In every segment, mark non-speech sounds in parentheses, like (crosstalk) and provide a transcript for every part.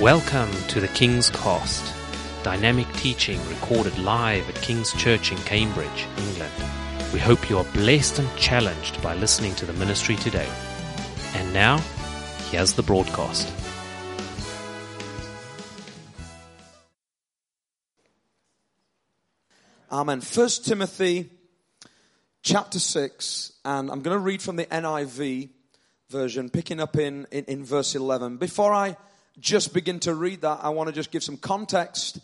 Welcome to the King's Cast, dynamic teaching recorded live at King's Church in Cambridge, England. We hope you are blessed and challenged by listening to the ministry today. And now, here's the broadcast. Amen. First Timothy chapter 6, and I'm going to read from the NIV version, picking up in, in, in verse 11. Before I just begin to read that, I want to just give some context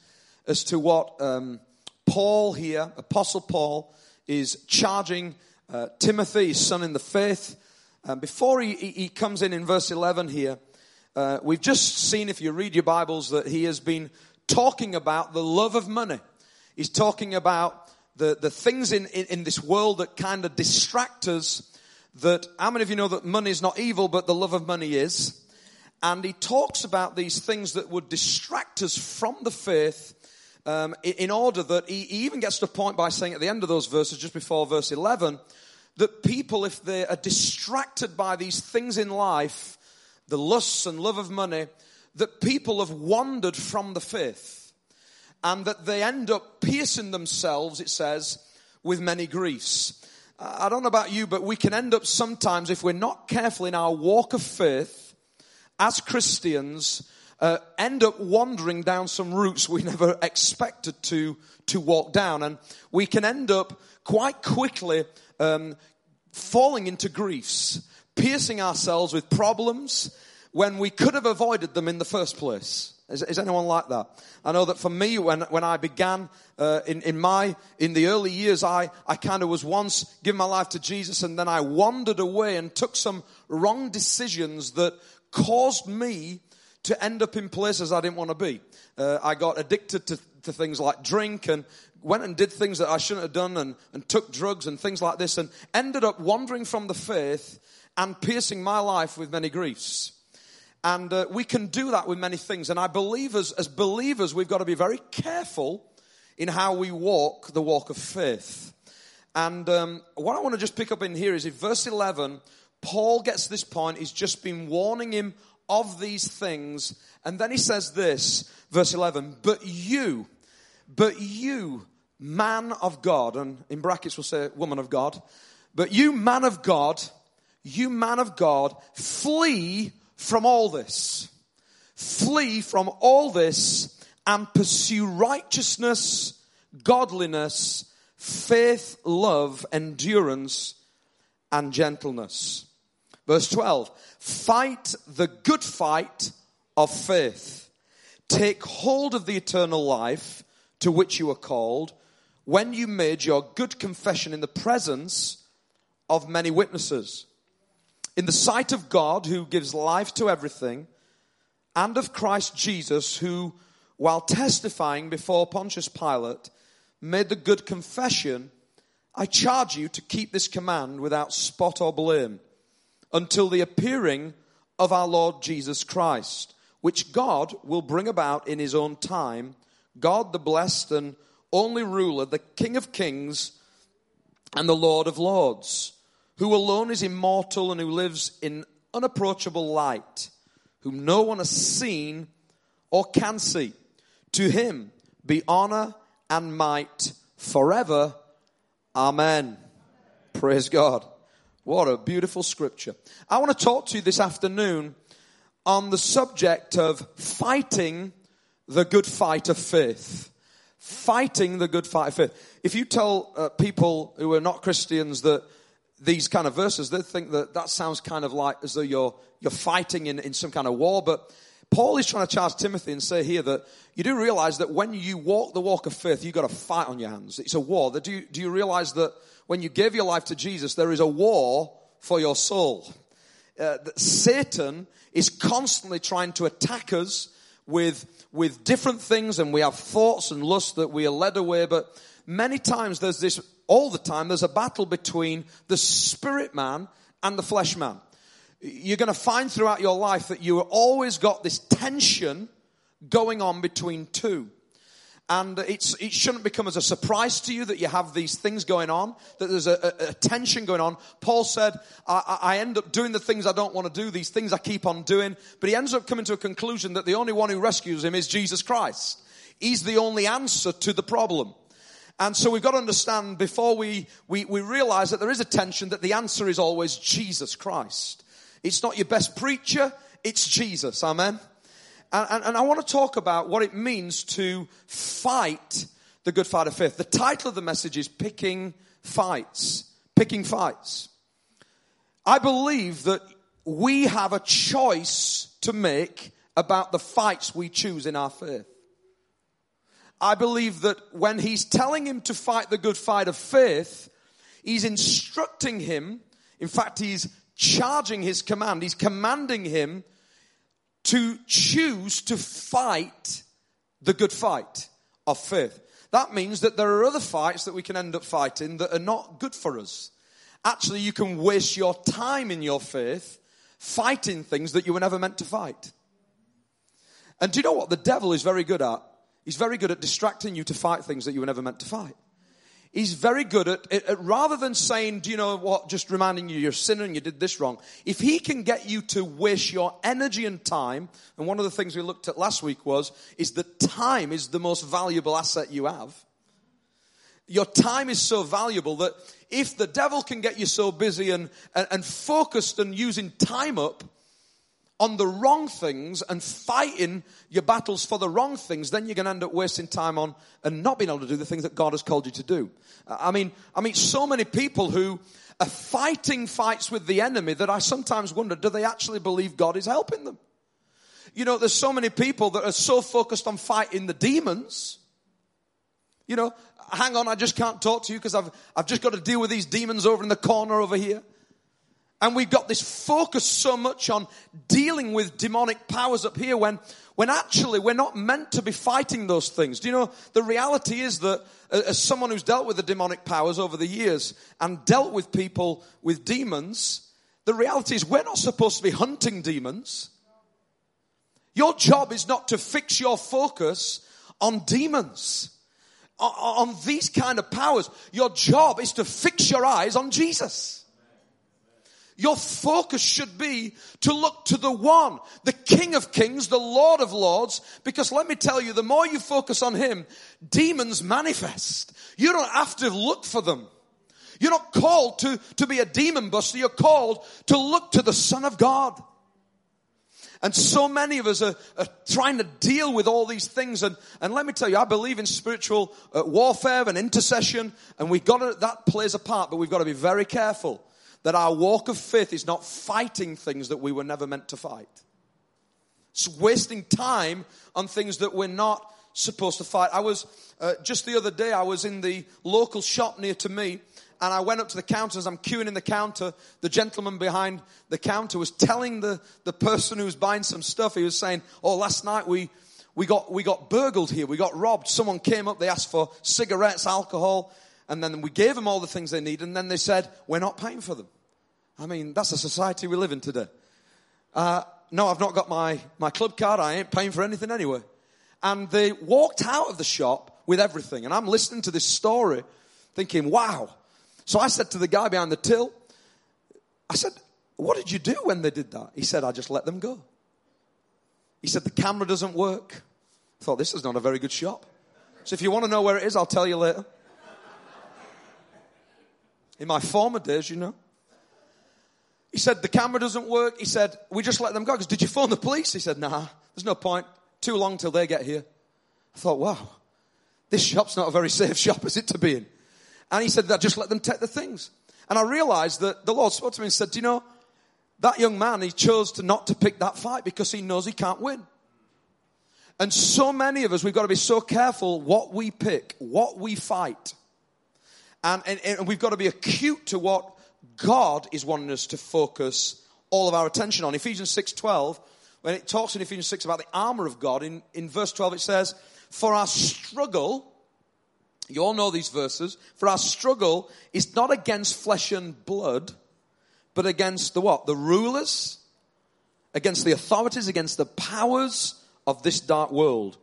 as to what um, Paul here, Apostle Paul, is charging uh, Timothy, his son in the faith. Um, before he, he, comes in in verse 11 here, uh, we've just seen, if you read your Bibles, that he has been talking about the love of money. He's talking about the, the things in, in, in this world that kind of distract us. That, how many of you know that money is not evil, but the love of money is? And he talks about these things that would distract us from the faith um, in order that he, he even gets to a point by saying at the end of those verses, just before verse 11, that people, if they are distracted by these things in life, the lusts and love of money, that people have wandered from the faith and that they end up piercing themselves, it says, with many griefs. I don't know about you, but we can end up sometimes, if we're not careful in our walk of faith, as Christians, uh, end up wandering down some routes we (laughs) never expected to, to walk down. And we can end up quite quickly um, falling into griefs, piercing ourselves with problems when we could have avoided them in the first place. Is, is, anyone like that? I know that for me, when, when I began uh, in, in my, in the early years, I, I kind of was once giving my life to Jesus and then I wandered away and took some wrong decisions that caused me to end up in places I didn't want to be. Uh, I got addicted to, to things like drink and went and did things that I shouldn't have done and, and took drugs and things like this and ended up wandering from the faith and piercing my life with many griefs. And uh, we can do that with many things. And I believe as, as believers, we've got to be very careful in how we walk the walk of faith. And um, what I want to just pick up in here is in verse 11, Paul gets to this point. He's just been warning him of these things. And then he says this, verse 11, but you, but you, man of God, and in brackets we'll say woman of God, but you, man of God, you, man of God, flee from all this. Flee from all this and pursue righteousness, godliness, faith, love, endurance, and gentleness. Verse 12. Fight the good fight of faith. Take hold of the eternal life to which you are called when you made your good confession in the presence of many witnesses in the sight of God who gives life to everything and of Christ Jesus who, while testifying before Pontius Pilate, made the good confession, I charge you to keep this command without spot or blame until the appearing of our Lord Jesus Christ, which God will bring about in his own time. God, the blessed and only ruler, the King of kings and the Lord of lords who alone is immortal and who lives in unapproachable light, whom no one has seen or can see. To him be honor and might forever. Amen. Praise God. What a beautiful scripture. I want to talk to you this afternoon on the subject of fighting the good fight of faith. Fighting the good fight of faith. If you tell uh, people who are not Christians that these kind of verses, they think that that sounds kind of like as though you're, you're fighting in, in some kind of war. But Paul is trying to charge Timothy and say here that you do realize that when you walk the walk of faith, you've got a fight on your hands. It's a war. Do you, do you realize that when you give your life to Jesus, there is a war for your soul? Uh, Satan is constantly trying to attack us with, with different things and we have thoughts and lusts that we are led away. But many times there's this all the time there's a battle between the spirit man and the flesh man. You're going to find throughout your life that you always got this tension going on between two. And it's, it shouldn't become as a surprise to you that you have these things going on, that there's a, a, a tension going on. Paul said, I, I end up doing the things I don't want to do, these things I keep on doing. But he ends up coming to a conclusion that the only one who rescues him is Jesus Christ. He's the only answer to the problem. And so we've got to understand before we, we, we realize that there is a tension that the answer is always Jesus Christ. It's not your best preacher, it's Jesus. Amen. And, and, I want to talk about what it means to fight the good fight of faith. The title of the message is Picking Fights. Picking Fights. I believe that we have a choice to make about the fights we choose in our faith. I believe that when he's telling him to fight the good fight of faith, he's instructing him. In fact, he's charging his command. He's commanding him to choose to fight the good fight of faith. That means that there are other fights that we can end up fighting that are not good for us. Actually, you can waste your time in your faith fighting things that you were never meant to fight. And do you know what the devil is very good at? He's very good at distracting you to fight things that you were never meant to fight. He's very good at, at, rather than saying, do you know what, just reminding you you're a sinner and you did this wrong. If he can get you to waste your energy and time, and one of the things we looked at last week was, is that time is the most valuable asset you have. Your time is so valuable that if the devil can get you so busy and, and, and focused and using time up, on the wrong things and fighting your battles for the wrong things, then you're going to end up wasting time on and not being able to do the things that God has called you to do. Uh, I mean, I mean, so many people who are fighting fights with the enemy that I sometimes wonder, do they actually believe God is helping them? You know, there's so many people that are so focused on fighting the demons. You know, hang on, I just can't talk to you because I've, I've just got to deal with these demons over in the corner over here. And we've got this focus so much on dealing with demonic powers up here when, when actually we're not meant to be fighting those things. Do you know, the reality is that uh, as someone who's dealt with the demonic powers over the years and dealt with people with demons, the reality is we're not supposed to be hunting demons. Your job is not to fix your focus on demons, on, on these kind of powers. Your job is to fix your eyes on Jesus. Your focus should be to look to the one, the King of Kings, the Lord of Lords, because let me tell you, the more you focus on Him, demons manifest. You don't have to look for them. You're not called to, to be a demon buster. You're called to look to the Son of God. And so many of us are, are, trying to deal with all these things. And, and let me tell you, I believe in spiritual uh, warfare and intercession, and we've got to, that plays a part, but we've got to be very careful that our walk of faith is not fighting things that we were never meant to fight. It's wasting time on things that we're not supposed to fight. I was, uh, just the other day, I was in the local shop near to me, and I went up to the counter as I'm queuing in the counter. The gentleman behind the counter was telling the, the person who was buying some stuff, he was saying, Oh, last night we, we got, we got burgled here. We got robbed. Someone came up, they asked for cigarettes, alcohol, and then we gave them all the things they need, and then they said, We're not paying for them. I mean, that's the society we live in today. Uh, no, I've not got my, my club card. I ain't paying for anything anyway. And they walked out of the shop with everything. And I'm listening to this story thinking, wow. So I said to the guy behind the till, I said, what did you do when they did that? He said, I just let them go. He said, the camera doesn't work. I thought, this is not a very good shop. So if you want to know where it is, I'll tell you later. In my former days, you know. He said, the camera doesn't work. He said, we just let them go. Because did you phone the police? He said, nah, there's no point. Too long till they get here. I thought, wow, this shop's not a very safe (laughs) shop, is it to be in? And he said, I just let them take the things. And I realized that the Lord spoke to me and said, do you know, that young man, he chose to not to pick that fight because he knows he can't win. And so many of us, we've got to be so careful what we pick, what we fight. And, and, and, we've got to be acute to what God is wanting us to focus all of our attention on. Ephesians 6.12, when it talks in Ephesians 6 about the armor of God, in, in verse 12 it says, For our struggle, you all know these verses, for our struggle is not against flesh and blood, but against the what? The rulers, against the authorities, against the powers of this dark world,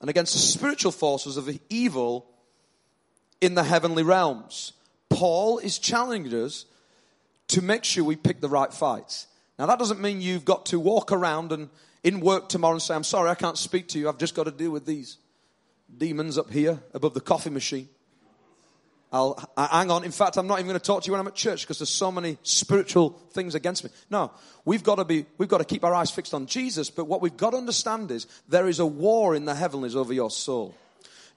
and against the spiritual forces of evil in the heavenly realms. Paul is challenging us to make sure we pick the right fights. Now, that doesn't mean you've got to walk around and in work tomorrow and say, I'm sorry, I can't speak to you. I've just got to deal with these demons up here above the coffee machine. I'll I, hang on. In fact, I'm not even going to talk to you when I'm at church because there's so many spiritual things against me. No, we've got to be, we've got to keep our eyes fixed on Jesus. But what we've got to understand is there is a war in the heavenlies over your soul.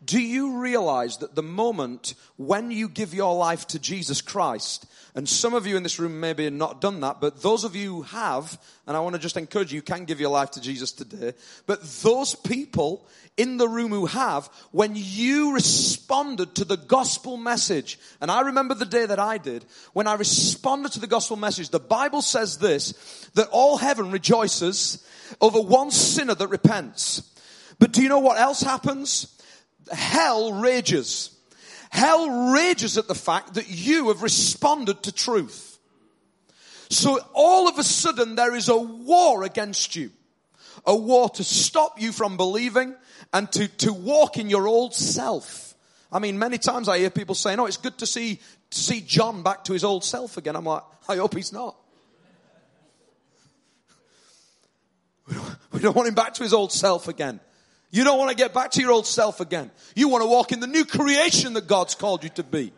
Do you realize that the moment when you give your life to Jesus Christ, and some of you in this room maybe have not done that, but those of you who have, and I want to just encourage you, you can give your life to Jesus today. But those people in the room who have, when you responded to the gospel message, and I remember the day that I did, when I responded to the gospel message, the Bible says this, that all heaven rejoices over one sinner that repents. But do you know what else happens? Hell rages. Hell rages at the fact that you have responded to truth. So all of a sudden there is a war against you. A war to stop you from believing and to, to walk in your old self. I mean, many times I hear people saying, oh, it's good to see, to see John back to his old self again. I'm like, I hope he's not. (laughs) We don't want him back to his old self again. You don't want to get back to your old self again. You want to walk in the new creation that God's called you to be.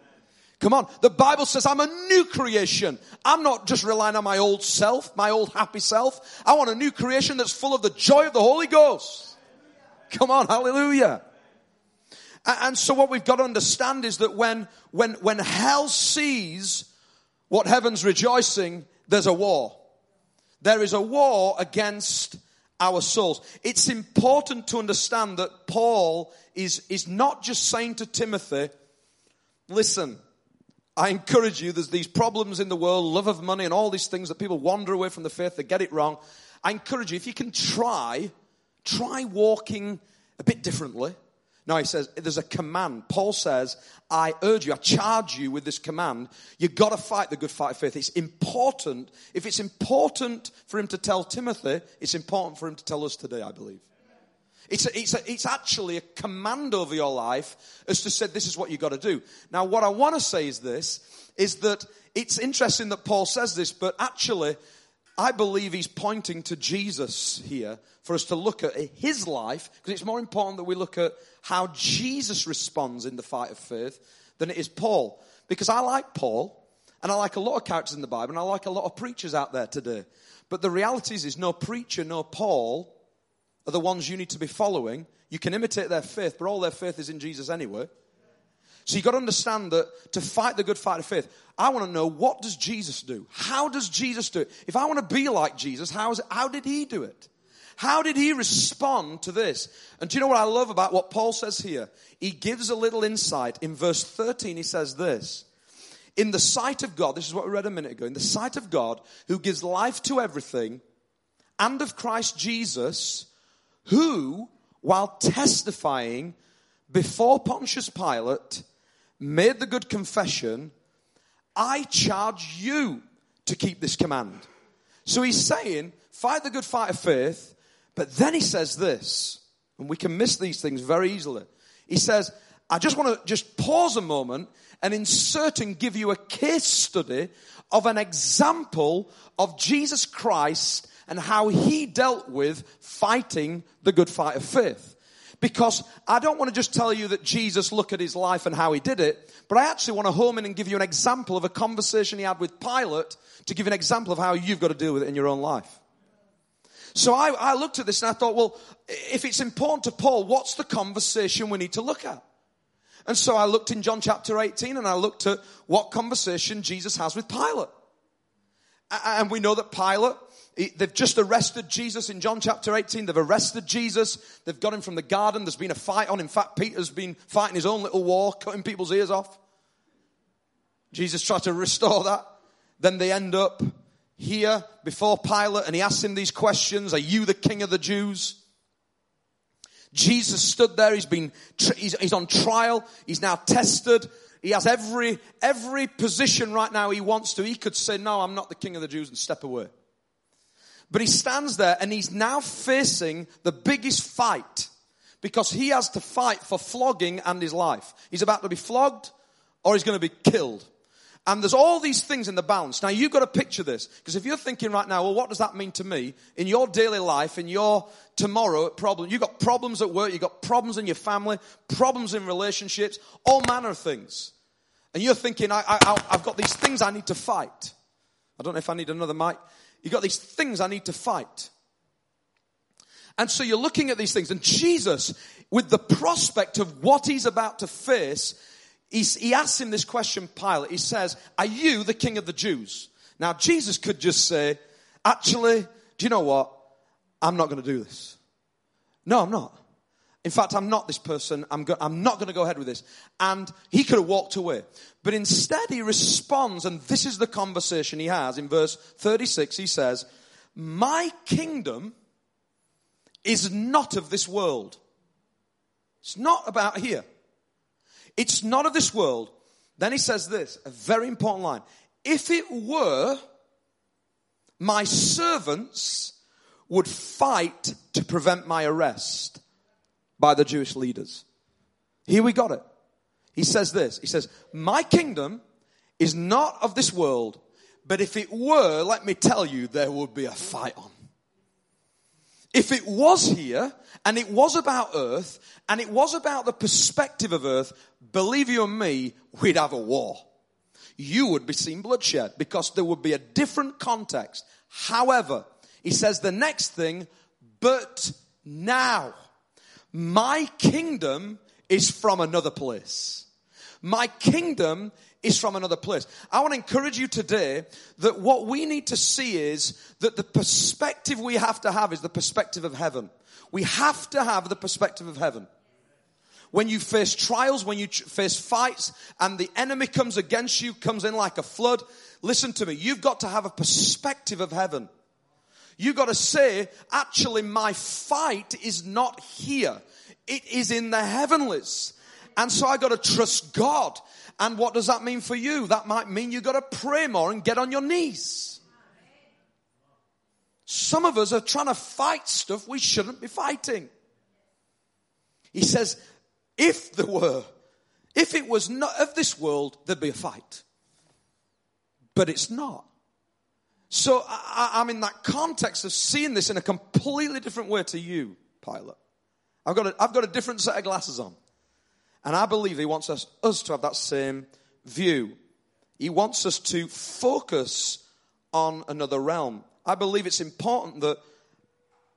Come on. The Bible says I'm a new creation. I'm not just relying on my old self, my old happy self. I want a new creation that's full of the joy of the Holy Ghost. Come on. Hallelujah. And so what we've got to understand is that when, when, when hell sees what heaven's rejoicing, there's a war. There is a war against our souls. It's important to understand that Paul is, is not just saying to Timothy, listen, I encourage you, there's these problems in the world, love of money and all these things that people wander away from the faith, they get it wrong. I encourage you, if you can try, try walking a bit differently. Now he says, there's a command. Paul says, I urge you, I charge you with this command. You've got to fight the good fight of faith. It's important. If it's important for him to tell Timothy, it's important for him to tell us today, I believe. It's, a, it's, a, it's actually a command over your life as to say, this is what you've got to do. Now, what I want to say is this, is that it's interesting that Paul says this, but actually, I believe he's pointing to Jesus here for us to look at his life, because it's more important that we look at how Jesus responds in the fight of faith than it is Paul. Because I like Paul, and I like a lot of characters in the Bible, and I like a lot of preachers out there today. But the reality is, is no preacher, no Paul are the ones you need to be following. You can imitate their faith, but all their faith is in Jesus anyway. So you've got to understand that to fight the good fight of faith, I want to know what does Jesus do? How does Jesus do it? If I want to be like Jesus, how, is how did he do it? How did he respond to this? And do you know what I love about what Paul says here? He gives a little insight. In verse 13, he says this. In the sight of God, this is what we read a minute ago, in the sight of God, who gives life to everything, and of Christ Jesus, who, while testifying before Pontius Pilate, made the good confession, I charge you to keep this command. So he's saying, fight the good fight of faith, but then he says this, and we can miss these things very easily. He says, I just want to just pause a moment and insert and give you a case study of an example of Jesus Christ and how he dealt with fighting the good fight of faith. Because I don't want to just tell you that Jesus look at his life and how he did it, but I actually want to home in and give you an example of a conversation he had with Pilate to give an example of how you've got to deal with it in your own life. So I, I looked at this and I thought, well, if it's important to Paul, what's the conversation we need to look at? And so I looked in John chapter 18 and I looked at what conversation Jesus has with Pilate. And we know that Pilate They've just arrested Jesus in John chapter 18. They've arrested Jesus. They've got him from the garden. There's been a fight on. In fact, Peter's been fighting his own little war, cutting people's ears off. Jesus tried to restore that. Then they end up here before Pilate and he asks him these questions. Are you the king of the Jews? Jesus stood there. He's been, he's, he's on trial. He's now tested. He has every, every position right now he wants to. He could say, no, I'm not the king of the Jews and step away. But he stands there and he's now facing the biggest fight because he has to fight for flogging and his life. He's about to be flogged or he's going to be killed. And there's all these things in the balance. Now you've got to picture this. Because if you're thinking right now, well, what does that mean to me? In your daily life, in your tomorrow problem, you've got problems at work, you've got problems in your family, problems in relationships, all manner of things. And you're thinking, I, I, I've got these things I need to fight. I don't know if I need another mic. You've got these things I need to fight. And so you're looking at these things and Jesus, with the prospect of what he's about to face, he asks him this question, Pilate. He says, Are you the king of the Jews? Now, Jesus could just say, Actually, do you know what? I'm not going to do this. No, I'm not. In fact, I'm not this person. I'm, go- I'm not going to go ahead with this. And he could have walked away. But instead, he responds, and this is the conversation he has. In verse 36, he says, My kingdom is not of this world. It's not about here. It's not of this world. Then he says this, a very important line. If it were, my servants would fight to prevent my arrest by the Jewish leaders. Here we got it. He says this. He says, my kingdom is not of this world, but if it were, let me tell you, there would be a fight on. If it was here, and it was about earth, and it was about the perspective of earth, believe you and me, we'd have a war. You would be seeing bloodshed because there would be a different context. However, he says the next thing, but now my kingdom is from another place. My kingdom is from another place. I want to encourage you today that what we need to see is that the perspective we have to have is the perspective of heaven. We have to have the perspective of heaven. When you face trials, when you face fights, and the enemy comes against you, comes in like a flood, listen to me. You've got to have a perspective of heaven. You've got to say, actually, my fight is not here. It is in the heavenlies. And so I got to trust God. And what does that mean for you? That might mean you got to pray more and get on your knees. Some of us are trying to fight stuff we shouldn't be fighting. He says, if there were, if it was not of this world, there'd be a fight. But it's not. So I, am in that context of seeing this in a completely different way to you, Pilate. I've got a, I've got a different set of glasses on. And I believe he wants us, us to have that same view. He wants us to focus on another realm. I believe it's important that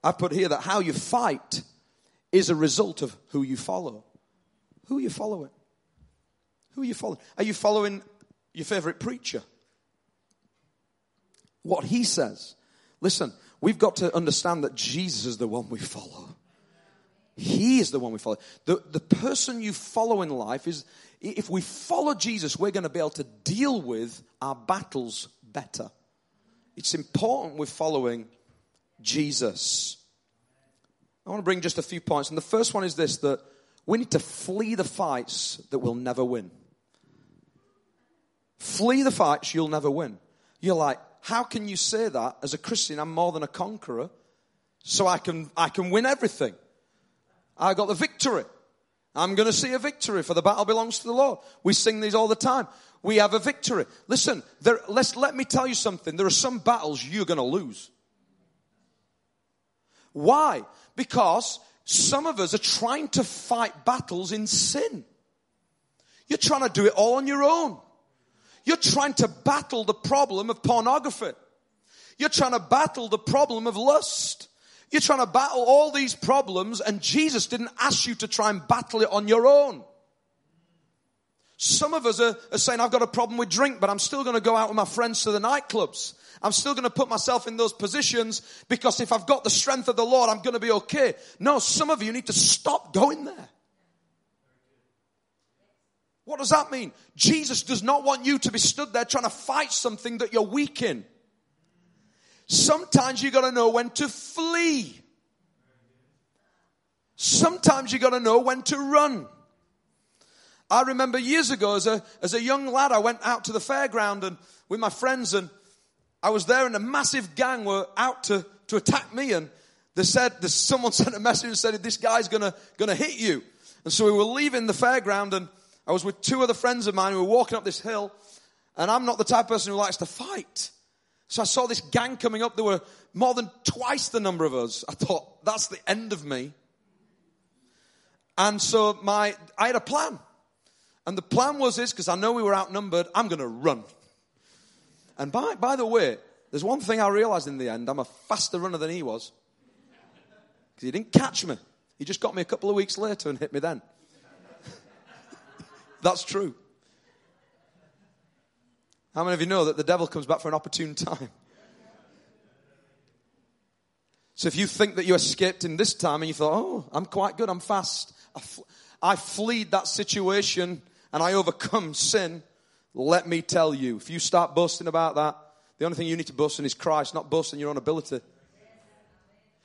I put here that how you fight is a result of who you follow. Who are you following? Who are you following? Are you following your favorite preacher? What he says. Listen, we've got to understand that Jesus is the one we follow. He is the one we follow. The, the person you follow in life is, if we follow Jesus, we're going to be able to deal with our battles better. It's important we're following Jesus. I want to bring just a few points. And the first one is this that we need to flee the fights that we'll never win. Flee the fights you'll never win. You're like, how can you say that as a Christian? I'm more than a conqueror, so I can, I can win everything. I got the victory. I'm going to see a victory for the battle belongs to the Lord. We sing these all the time. We have a victory. Listen, there, let's, let me tell you something. There are some battles you're going to lose. Why? Because some of us are trying to fight battles in sin. You're trying to do it all on your own. You're trying to battle the problem of pornography. You're trying to battle the problem of lust. You're trying to battle all these problems and Jesus didn't ask you to try and battle it on your own. Some of us are, are saying, I've got a problem with drink, but I'm still going to go out with my friends to the nightclubs. I'm still going to put myself in those positions because if I've got the strength of the Lord, I'm going to be okay. No, some of you need to stop going there. What does that mean? Jesus does not want you to be stood there trying to fight something that you're weak in. Sometimes you gotta know when to flee. Sometimes you gotta know when to run. I remember years ago as a, as a young lad, I went out to the fairground and with my friends and I was there and a massive gang were out to, to attack me and They said, someone (laughs) sent a message and said, this guy's gonna, gonna hit you. And so we were leaving the fairground and I was with two other friends of mine who were walking up this hill and I'm not the type of person who likes to fight. So I saw this gang coming up. There were more than twice the number of us. I thought, that's the end of me. And so my, I had a plan. And the plan was this, because I know we were outnumbered, I'm going to run. And by, by the way, there's one thing I realized in the end. I'm a faster runner than he was. Because he didn't catch me. He just got me a couple of weeks later and hit me then. That's true. How many of you know that the devil comes back for an opportune time? So if you think that you escaped in this time and you thought, oh, I'm quite good, I'm fast, I, fl- I fleed that situation and I overcome sin, let me tell you, if you start boasting about that, the only thing you need to boast in is Christ, not boast in your own ability.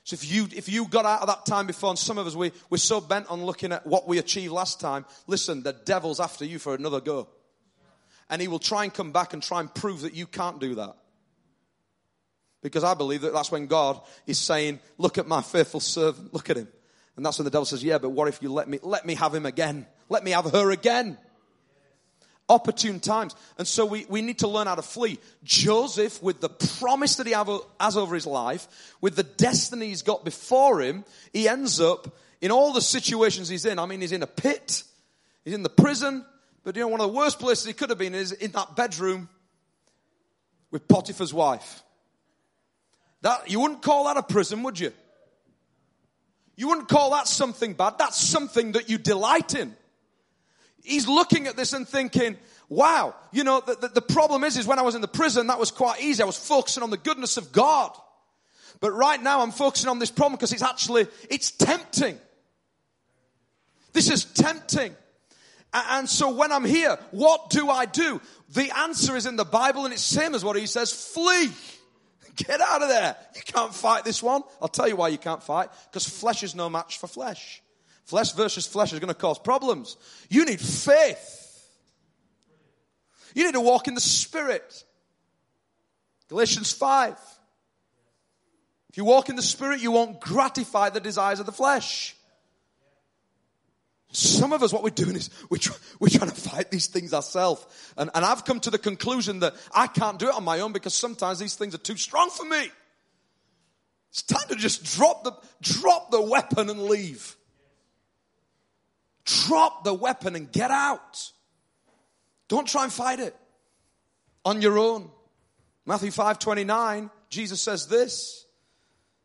So if you, if you got out of that time before, and some of us, we, we're so bent on looking at what we achieved last time, listen, the devil's after you for another go. And he will try and come back and try and prove that you can't do that. Because I believe that that's when God is saying, look at my faithful servant, look at him. And that's when the devil says, yeah, but what if you let me, let me have him again? Let me have her again opportune times. And so we, we need to learn how to flee. Joseph, with the promise that he has over his life, with the destiny he's got before him, he ends up in all the situations he's in. I mean, he's in a pit, he's in the prison, but you know, one of the worst places he could have been is in that bedroom with Potiphar's wife. That, you wouldn't call that a prison, would you? You wouldn't call that something bad. That's something that you delight in he's looking at this and thinking, wow, you know, the, the, the, problem is, is when I was in the prison, that was quite easy. I was focusing on the goodness of God. But right now I'm focusing on this problem because it's actually, it's tempting. This is tempting. And so when I'm here, what do I do? The answer is in the Bible and it's same as what he says, flee. (laughs) Get out of there. You can't fight this one. I'll tell you why you can't fight. Because flesh is no match for flesh. Flesh versus flesh is going to cause problems. You need faith. You need to walk in the Spirit. Galatians 5. If you walk in the Spirit, you won't gratify the desires of the flesh. Some of us, what we're doing is we're, try, we're trying to fight these things ourselves. And, and I've come to the conclusion that I can't do it on my own because sometimes these things are too strong for me. It's time to just drop the, drop the weapon and leave. Drop the weapon and get out. Don't try and fight it on your own. Matthew 5 29, Jesus says this.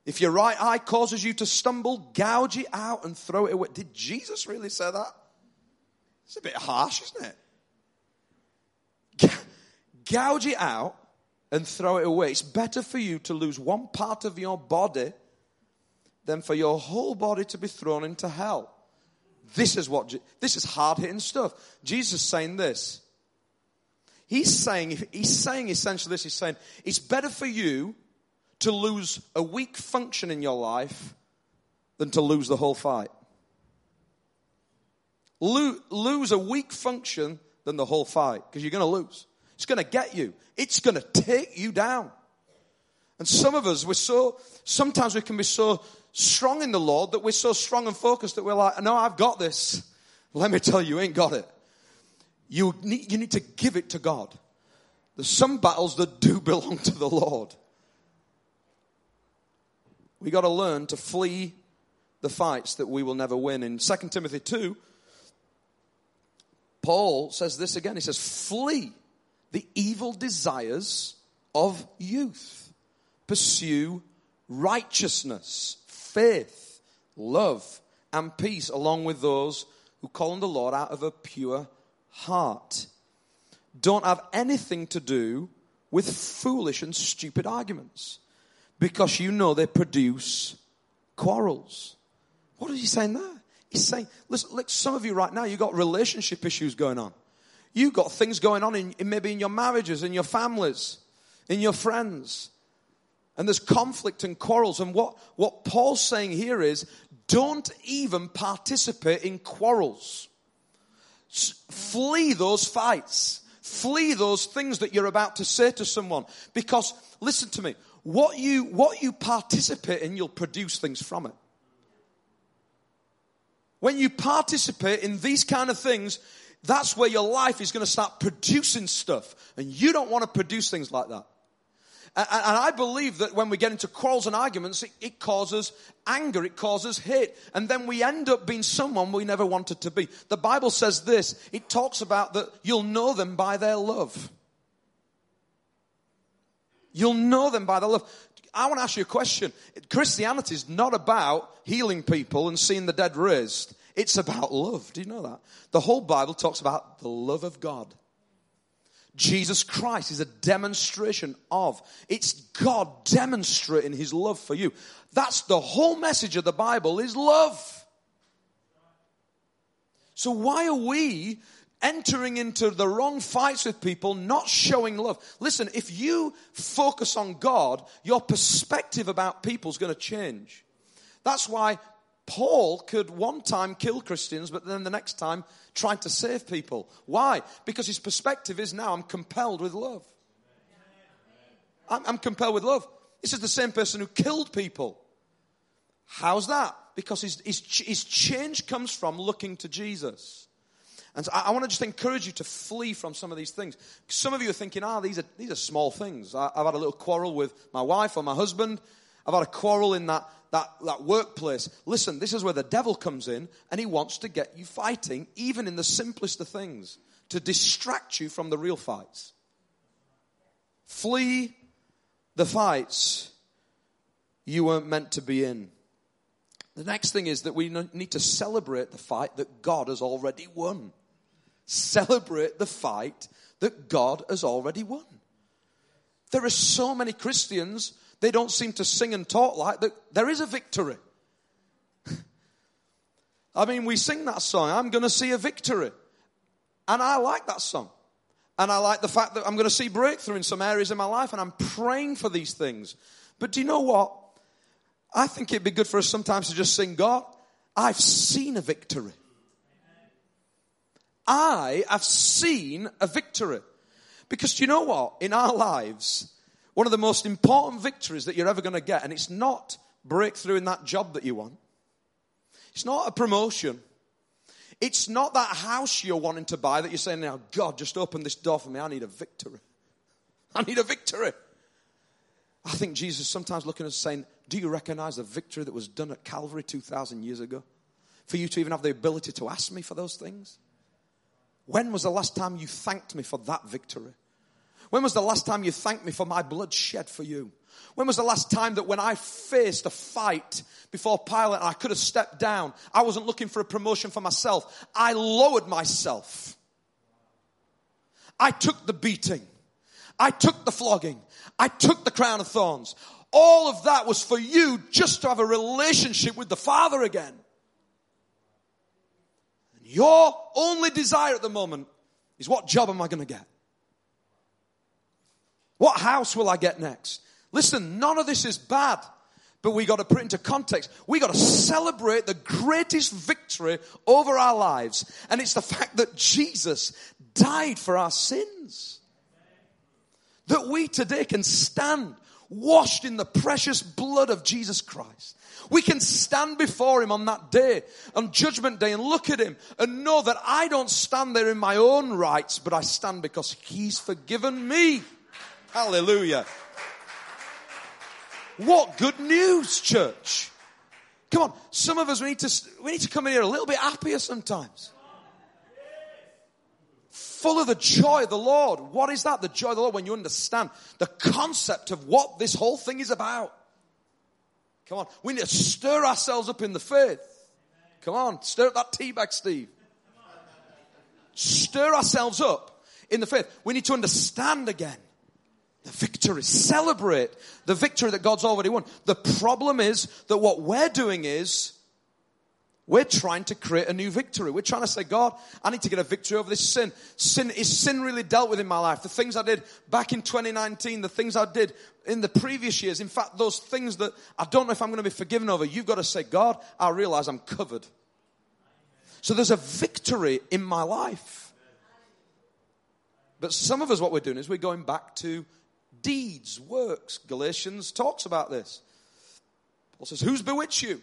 If your right eye causes you to stumble, gouge it out and throw it away. Did Jesus really say that? It's a bit harsh, isn't it? (laughs) Gouge it out and throw it away. It's better for you to lose one part of your body than for your whole body to be thrown into hell. This is what, this is hard hitting stuff. Jesus is saying this. He's saying, he's saying essentially this, he's saying, it's better for you to lose a weak function in your life than to lose the whole fight. Lo- lose a weak function than the whole fight because you're going to lose. It's going to get you. It's going to take you down. And some of us, we're so, sometimes we can be so strong in the Lord that we're so strong and focused that we're like, no, I've got this. Let me tell you, you ain't got it. You need, you need to give it to God. There's some battles that do (laughs) belong to the Lord. We got to learn to flee the fights that we will never win. In 2 Timothy 2, Paul says this again. He says, flee the evil desires of youth. Pursue righteousness, faith, love, and peace, along with those who call on the Lord out of a pure heart. Don't have anything to do with foolish and stupid arguments because you know they produce quarrels. What is he saying there? He's saying, listen, some of you right now, you've got relationship issues going on. You've got things going on in, maybe in your marriages, in your families, in your friends and there's conflict and quarrels. And what, what Paul's saying here is don't even participate in quarrels. Flee those fights. Flee those things that you're about to say to someone. Because, listen to me, what you, what you participate in, you'll produce things from it. When you participate in these kind of things, that's where your life is going to start producing stuff. And you don't want to produce things like that. And, I believe that when we get into quarrels and arguments, it, causes anger, it causes hate, and then we end up being someone we never wanted to be. The Bible says this, it talks about that you'll know them by their love. You'll know them by their love. I want to ask you a question. Christianity is not about healing people and seeing the dead raised. It's about love. Do you know that? The whole Bible talks about the love of God. Jesus Christ is a demonstration of. It's God demonstrating his love for you. That's the whole message of the Bible is love. So why are we entering into the wrong fights with people, not showing love? Listen, if you focus on God, your perspective about people is going to change. That's why Paul could one time kill Christians, but then the next time trying to save people. Why? Because his perspective is now I'm compelled with love. I'm, I'm compelled with love. This is the same person who killed people. How's that? Because his, his, his change comes from looking to Jesus. And so I, I, want to just encourage you to flee from some of these things. Some of you are thinking, ah, oh, these are, these are small things. I, I've had a little quarrel with my wife or my husband. I've had a quarrel in that that, that workplace. Listen, this is where the devil comes in and he wants to get you fighting, even in the simplest of things, to distract you from the real fights. Flee the fights you weren't meant to be in. The next thing is that we need to celebrate the fight that God has already won. Celebrate the fight that God has already won. There are so many Christians they don't seem to sing and talk like that. There is a victory. (laughs) I mean, we sing that song, I'm going to see a victory. And I like that song. And I like the fact that I'm going to see breakthrough in some areas of my life, and I'm praying for these things. But do you know what? I think it'd be good for us sometimes to just sing, God, I've seen a victory. I have seen a victory. Because do you know what? In our lives, one of the most important victories that you're ever going to get, and it's not breakthrough in that job that you want. It's not a promotion. It's not that house you're wanting to buy that you're saying, now, God, just open this door for me. I need a victory. (laughs) I need a victory. I think Jesus sometimes looking at us saying, Do you recognize the victory that was done at Calvary 2,000 years ago? For you to even have the ability to ask me for those things? When was the last time you thanked me for that victory? When was the last time you thanked me for my blood shed for you? When was the last time that when I faced a fight before Pilate I could have stepped down, I wasn't looking for a promotion for myself. I lowered myself. I took the beating. I took the flogging. I took the crown of thorns. All of that was for you just to have a relationship with the Father again. And Your only desire at the moment is what job am I going to get? What house will I get next? Listen, none of this is bad, but we got to put into context. We got to celebrate the greatest victory over our lives, and it's the fact that Jesus died for our sins. That we today can stand washed in the precious blood of Jesus Christ. We can stand before Him on that day, on Judgment Day, and look at Him and know that I don't stand there in my own rights, but I stand because He's forgiven me. Hallelujah. What good news, church. Come on, some of us we need to we need to come in here a little bit happier sometimes. Full of the joy of the Lord. What is that? The joy of the Lord when you understand the concept of what this whole thing is about. Come on, we need to stir ourselves up in the faith. Come on, stir up that tea bag, Steve. Stir ourselves up in the faith. We need to understand again the victory. Celebrate the victory that God's already won. The problem is that what we're doing is we're trying to create a new victory. We're trying to say, God, I need to get a victory over this sin. Sin, is sin really dealt with in my life? The things I did back in 2019, the things I did in the previous years, in fact, those things that I don't know if I'm going to be forgiven over, you've got to say, God, I realize I'm covered. So there's a victory in my life. But some of us, what we're doing is we're going back to deeds, works. Galatians talks about this. Paul says, Who's bewitched you?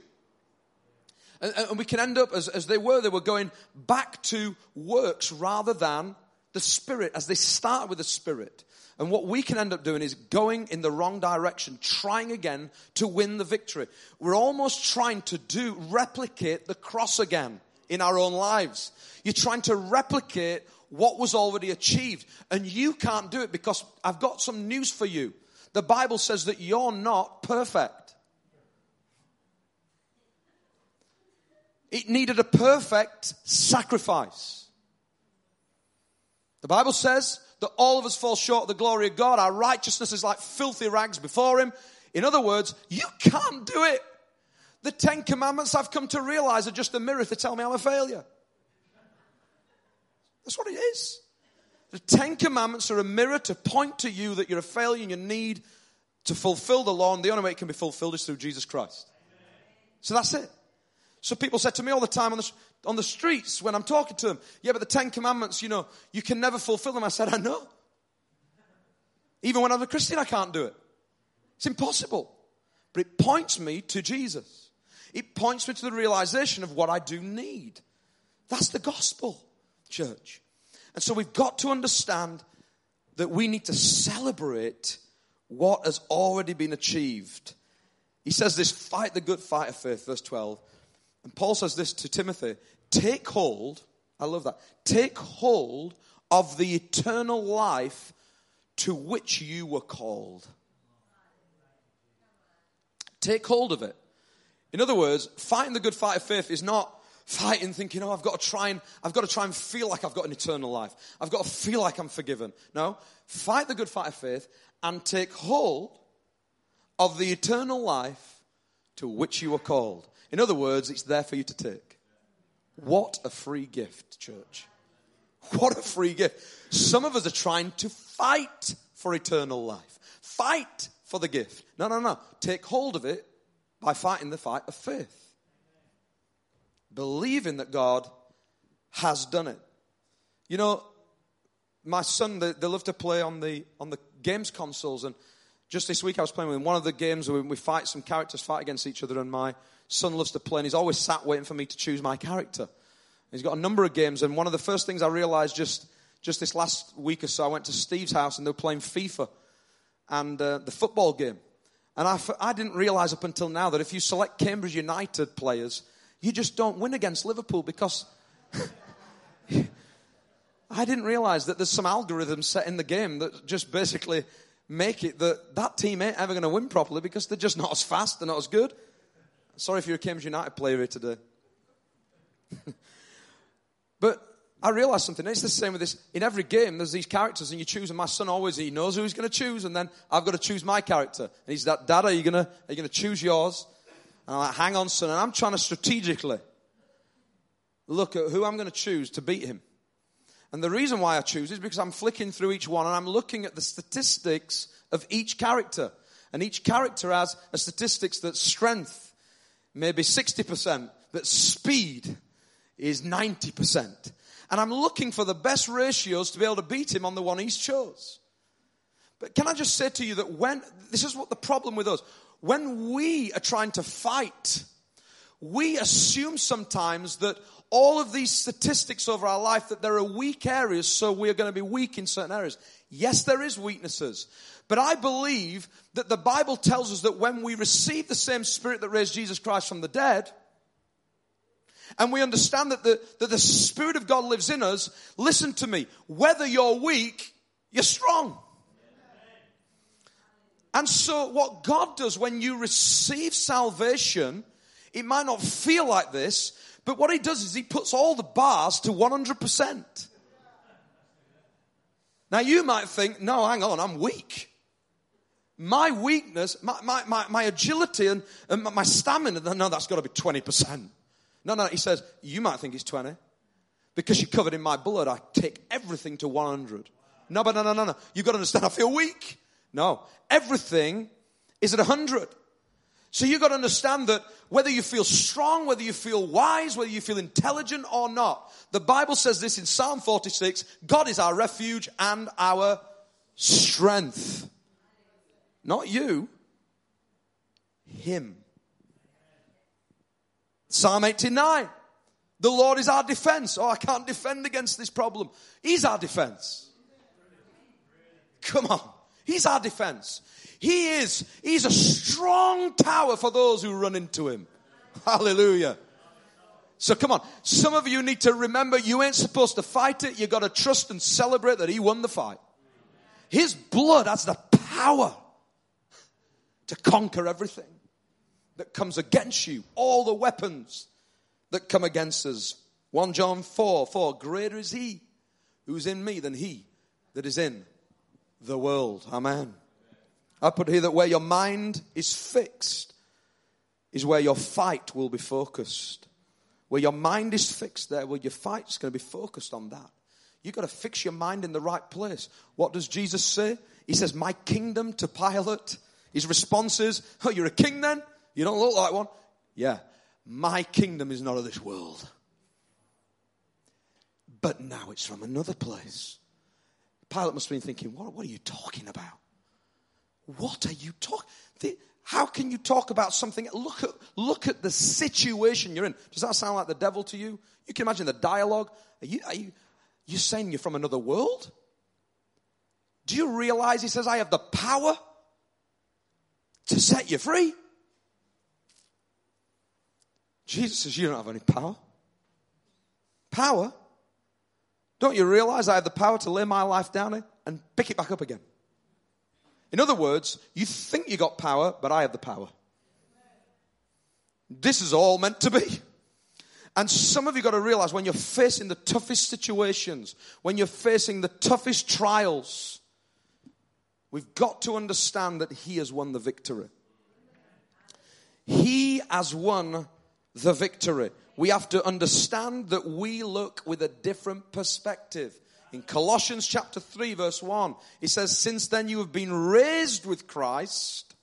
And, and we can end up, as, as they were, they were going back to works rather than the Spirit, as they start with the Spirit. And what we can end up doing is going in the wrong direction, trying again to win the victory. We're almost trying to do, replicate the cross again in our own lives. You're trying to replicate what was already achieved. And you can't do it because I've got some news for you. The Bible says that you're not perfect. It needed a perfect sacrifice. The Bible says that all of us fall short of the glory of God. Our righteousness is like filthy rags before Him. In other words, you can't do it. The Ten Commandments I've come to realize are just a mirror to tell me I'm a failure. That's what it is. The Ten Commandments are a mirror to point to you that you're a failure and you need to fulfill the law, and the only way it can be fulfilled is through Jesus Christ. So that's it. So people said to me all the time on the, on the streets when I'm talking to them, yeah, but the Ten Commandments, you know, you can never fulfill them. I said, I know. Even when I'm a Christian, I can't do it. It's impossible. But it points me to Jesus. It points me to the realization of what I do need. That's the gospel church. And so we've got to understand that we need to celebrate what has already been achieved. He says this fight the good fight of faith, verse 12. And Paul says this to Timothy take hold, I love that, take hold of the eternal life to which you were called. Take hold of it. In other words, fighting the good fight of faith is not fighting thinking, oh, I've got to try and, I've got to try and feel like I've got an eternal life. I've got to feel like I'm forgiven. No, fight the good fight of faith and take hold of the eternal life to which you are called. In other words, it's there for you to take. What a free gift, church. What a free gift. Some of us are trying to fight for eternal life. Fight for the gift. No, no, no. Take hold of it by fighting the fight of faith believing that God has done it. You know, my son, they, they love to play on the, on the games consoles. And just this week I was playing with him. One of the games where we fight, some characters fight against each other. And my son loves to play. And he's always sat waiting for me to choose my character. He's got a number of games. And one of the first things I realized just, just this last week or so, I went to Steve's house and they were playing FIFA and uh, the football game. And I, I didn't realize up until now that if you select Cambridge United players, you just don't win against Liverpool because (laughs) I didn't realize that there's some algorithms set in the game that just basically make it that that team ain't ever going to win properly because they're just not as fast, they're not as good. Sorry if you're a Cambridge United player here today. (laughs) but I realized something. It's the same with this. In every game, there's these characters, and you choose. And my son always he knows who he's going to choose, and then I've got to choose my character. And he's that, Dad, are you going to are you going to choose yours? And I'm like, hang on, son. And I'm trying to strategically look at who I'm going to choose to beat him. And the reason why I choose is because I'm flicking through each one and I'm looking at the statistics of each character. And each character has a statistics that strength maybe 60%, that speed is 90%. And I'm looking for the best ratios to be able to beat him on the one he's chose. But can I just say to you that when, this is what the problem with us, when we are trying to fight, we assume sometimes that all of these statistics over our life that there are weak areas, so we are going to be weak in certain areas. Yes, there is weaknesses. But I believe that the Bible tells us that when we receive the same spirit that raised Jesus Christ from the dead, and we understand that the, that the Spirit of God lives in us, listen to me, whether you're weak, you're strong. And so, what God does when you receive salvation, it might not feel like this, but what He does is He puts all the bars to 100%. Now, you might think, no, hang on, I'm weak. My weakness, my, my, my, my agility and, and my stamina, no, that's got to be 20%. No, no, he says, you might think it's 20. Because you're covered in my blood, I take everything to 100. No, but no, no, no, no. You've got to understand, I feel weak. No, everything is at 100. So you've got to understand that whether you feel strong, whether you feel wise, whether you feel intelligent or not, the Bible says this in Psalm 46 God is our refuge and our strength. Not you, him. Psalm 89. The Lord is our defense. Oh, I can't defend against this problem. He's our defense. Come on. He's our defense. He is, he's a strong tower for those who run into him. Hallelujah. So come on. Some of you need to remember you ain't supposed to fight it. You got to trust and celebrate that he won the fight. His blood has the power to conquer everything that comes against you, all the weapons that come against us. 1 John 4 4 Greater is he who's in me than he that is in the world. Amen. I put here that where your mind is fixed is where your fight will be focused. Where your mind is fixed there, where your fight is going to be focused on that. You've got to fix your mind in the right place. What does Jesus say? He says, My kingdom to Pilate. His response is, Oh, you're a king then? You don't look like one? Yeah. My kingdom is not of this world. But now it's from another place. Pilate must have been thinking, What, what are you talking about? What are you talking? How can you talk about something? Look at, look at the situation you're in. Does that sound like the devil to you? You can imagine the dialogue. Are you, are you, you saying you're from another world? Do you realize he says, I have the power to set you free? Jesus says, You don't have any power. Power? Don't you realize I have the power to lay my life down and pick it back up again? In other words, you think you got power, but I have the power. This is all meant to be. And some of you got to realize when you're facing the toughest situations, when you're facing the toughest trials, we've got to understand that He has won the victory. He has won the victory. We have to understand that we look with a different perspective. In Colossians chapter 3 verse 1, it says, since then you have been raised with Christ.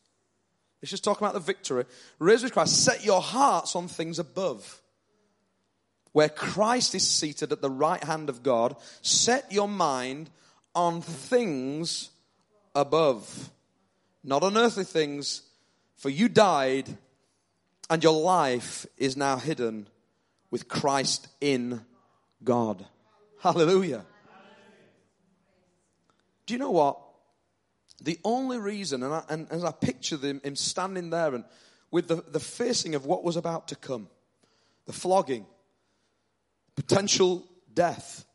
It's just talking about the victory. Raised with Christ. Set your hearts on things above. Where Christ is seated at the right hand of God. Set your mind on things above. Not on earthly things. For you died and your life is now hidden with Christ in God. Hallelujah. Do you know what? The only reason, and, I, and as I picture him, him standing there and with the, the facing of what was about to come, the flogging, potential death,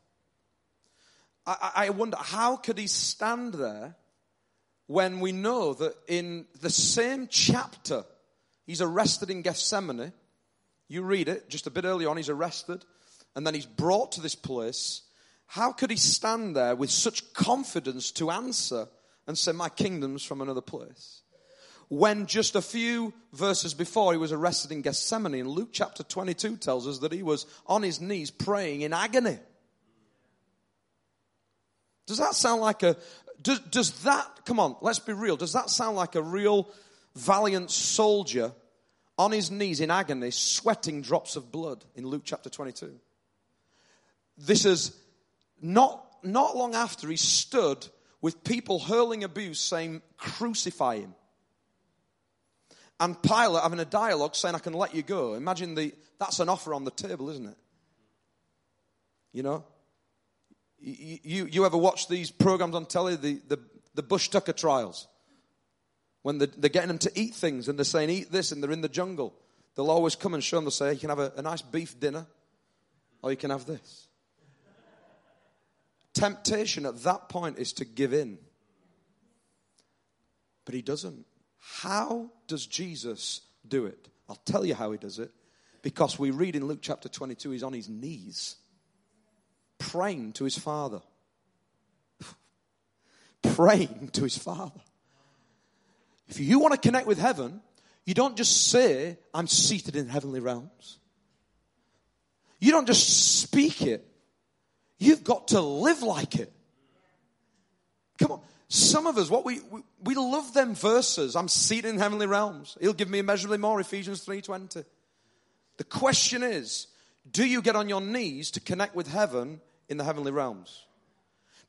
I, I wonder how could he stand there when we know that in the same chapter He's arrested in Gethsemane. You read it just a bit early on, he's arrested, and then he's brought to this place. How could he stand there with such confidence to answer and say, My kingdom's from another place? When just a few verses before he was arrested in Gethsemane, and Luke chapter 22 tells us that he was on his knees praying in agony. Does that sound like a, does, does that, come on, let's be real, does that sound like a real valiant soldier on his knees in agony, sweating drops of blood in Luke chapter 22. This is not, not long after he stood with people hurling abuse saying, crucify him. And Pilate having a dialogue saying, I can let you go. Imagine the, that's an offer on the table, isn't it? You know? You, you, ever watch these programs on telly, the, the, the Bush Tucker trials? When they're, they're getting them to eat things and they're saying, eat this, and they're in the jungle, they'll always come and show them, they'll say, you can have a, a nice beef dinner, or you can have this. Temptation at that point is to give in. But he doesn't. How does Jesus do it? I'll tell you how he does it. Because we read in Luke chapter 22, he's on his knees, praying to his Father. (laughs) praying to his Father. If you want to connect with heaven, you don't just say, I'm seated in heavenly realms. You don't just speak it. You've got to live like it. Come on. Some of us, what we, we, we love them verses. I'm seated in heavenly realms. He'll give me immeasurably more, Ephesians 3.20. The question is, do you get on your knees to connect with heaven in the heavenly realms?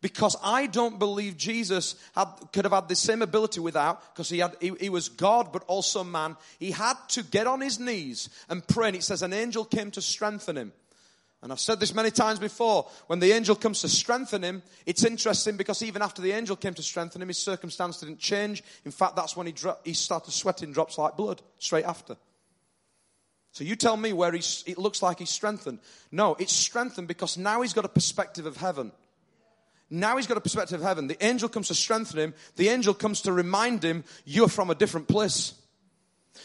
Because I don't believe Jesus had, could have had the same ability without, because he, had, he, he was God but also man. He had to get on his knees and pray. And it says an angel came to strengthen him. And I've said this many times before. When the angel comes to strengthen him, it's interesting because even after the angel came to strengthen him, his circumstance didn't change. In fact, that's when he, dro- he started sweating drops like blood straight after. So you tell me where he's, it looks like he's strengthened. No, it's strengthened because now he's got a perspective of heaven. Now he's got a perspective of heaven. The angel comes to strengthen him. The angel comes to remind him, you're from a different place.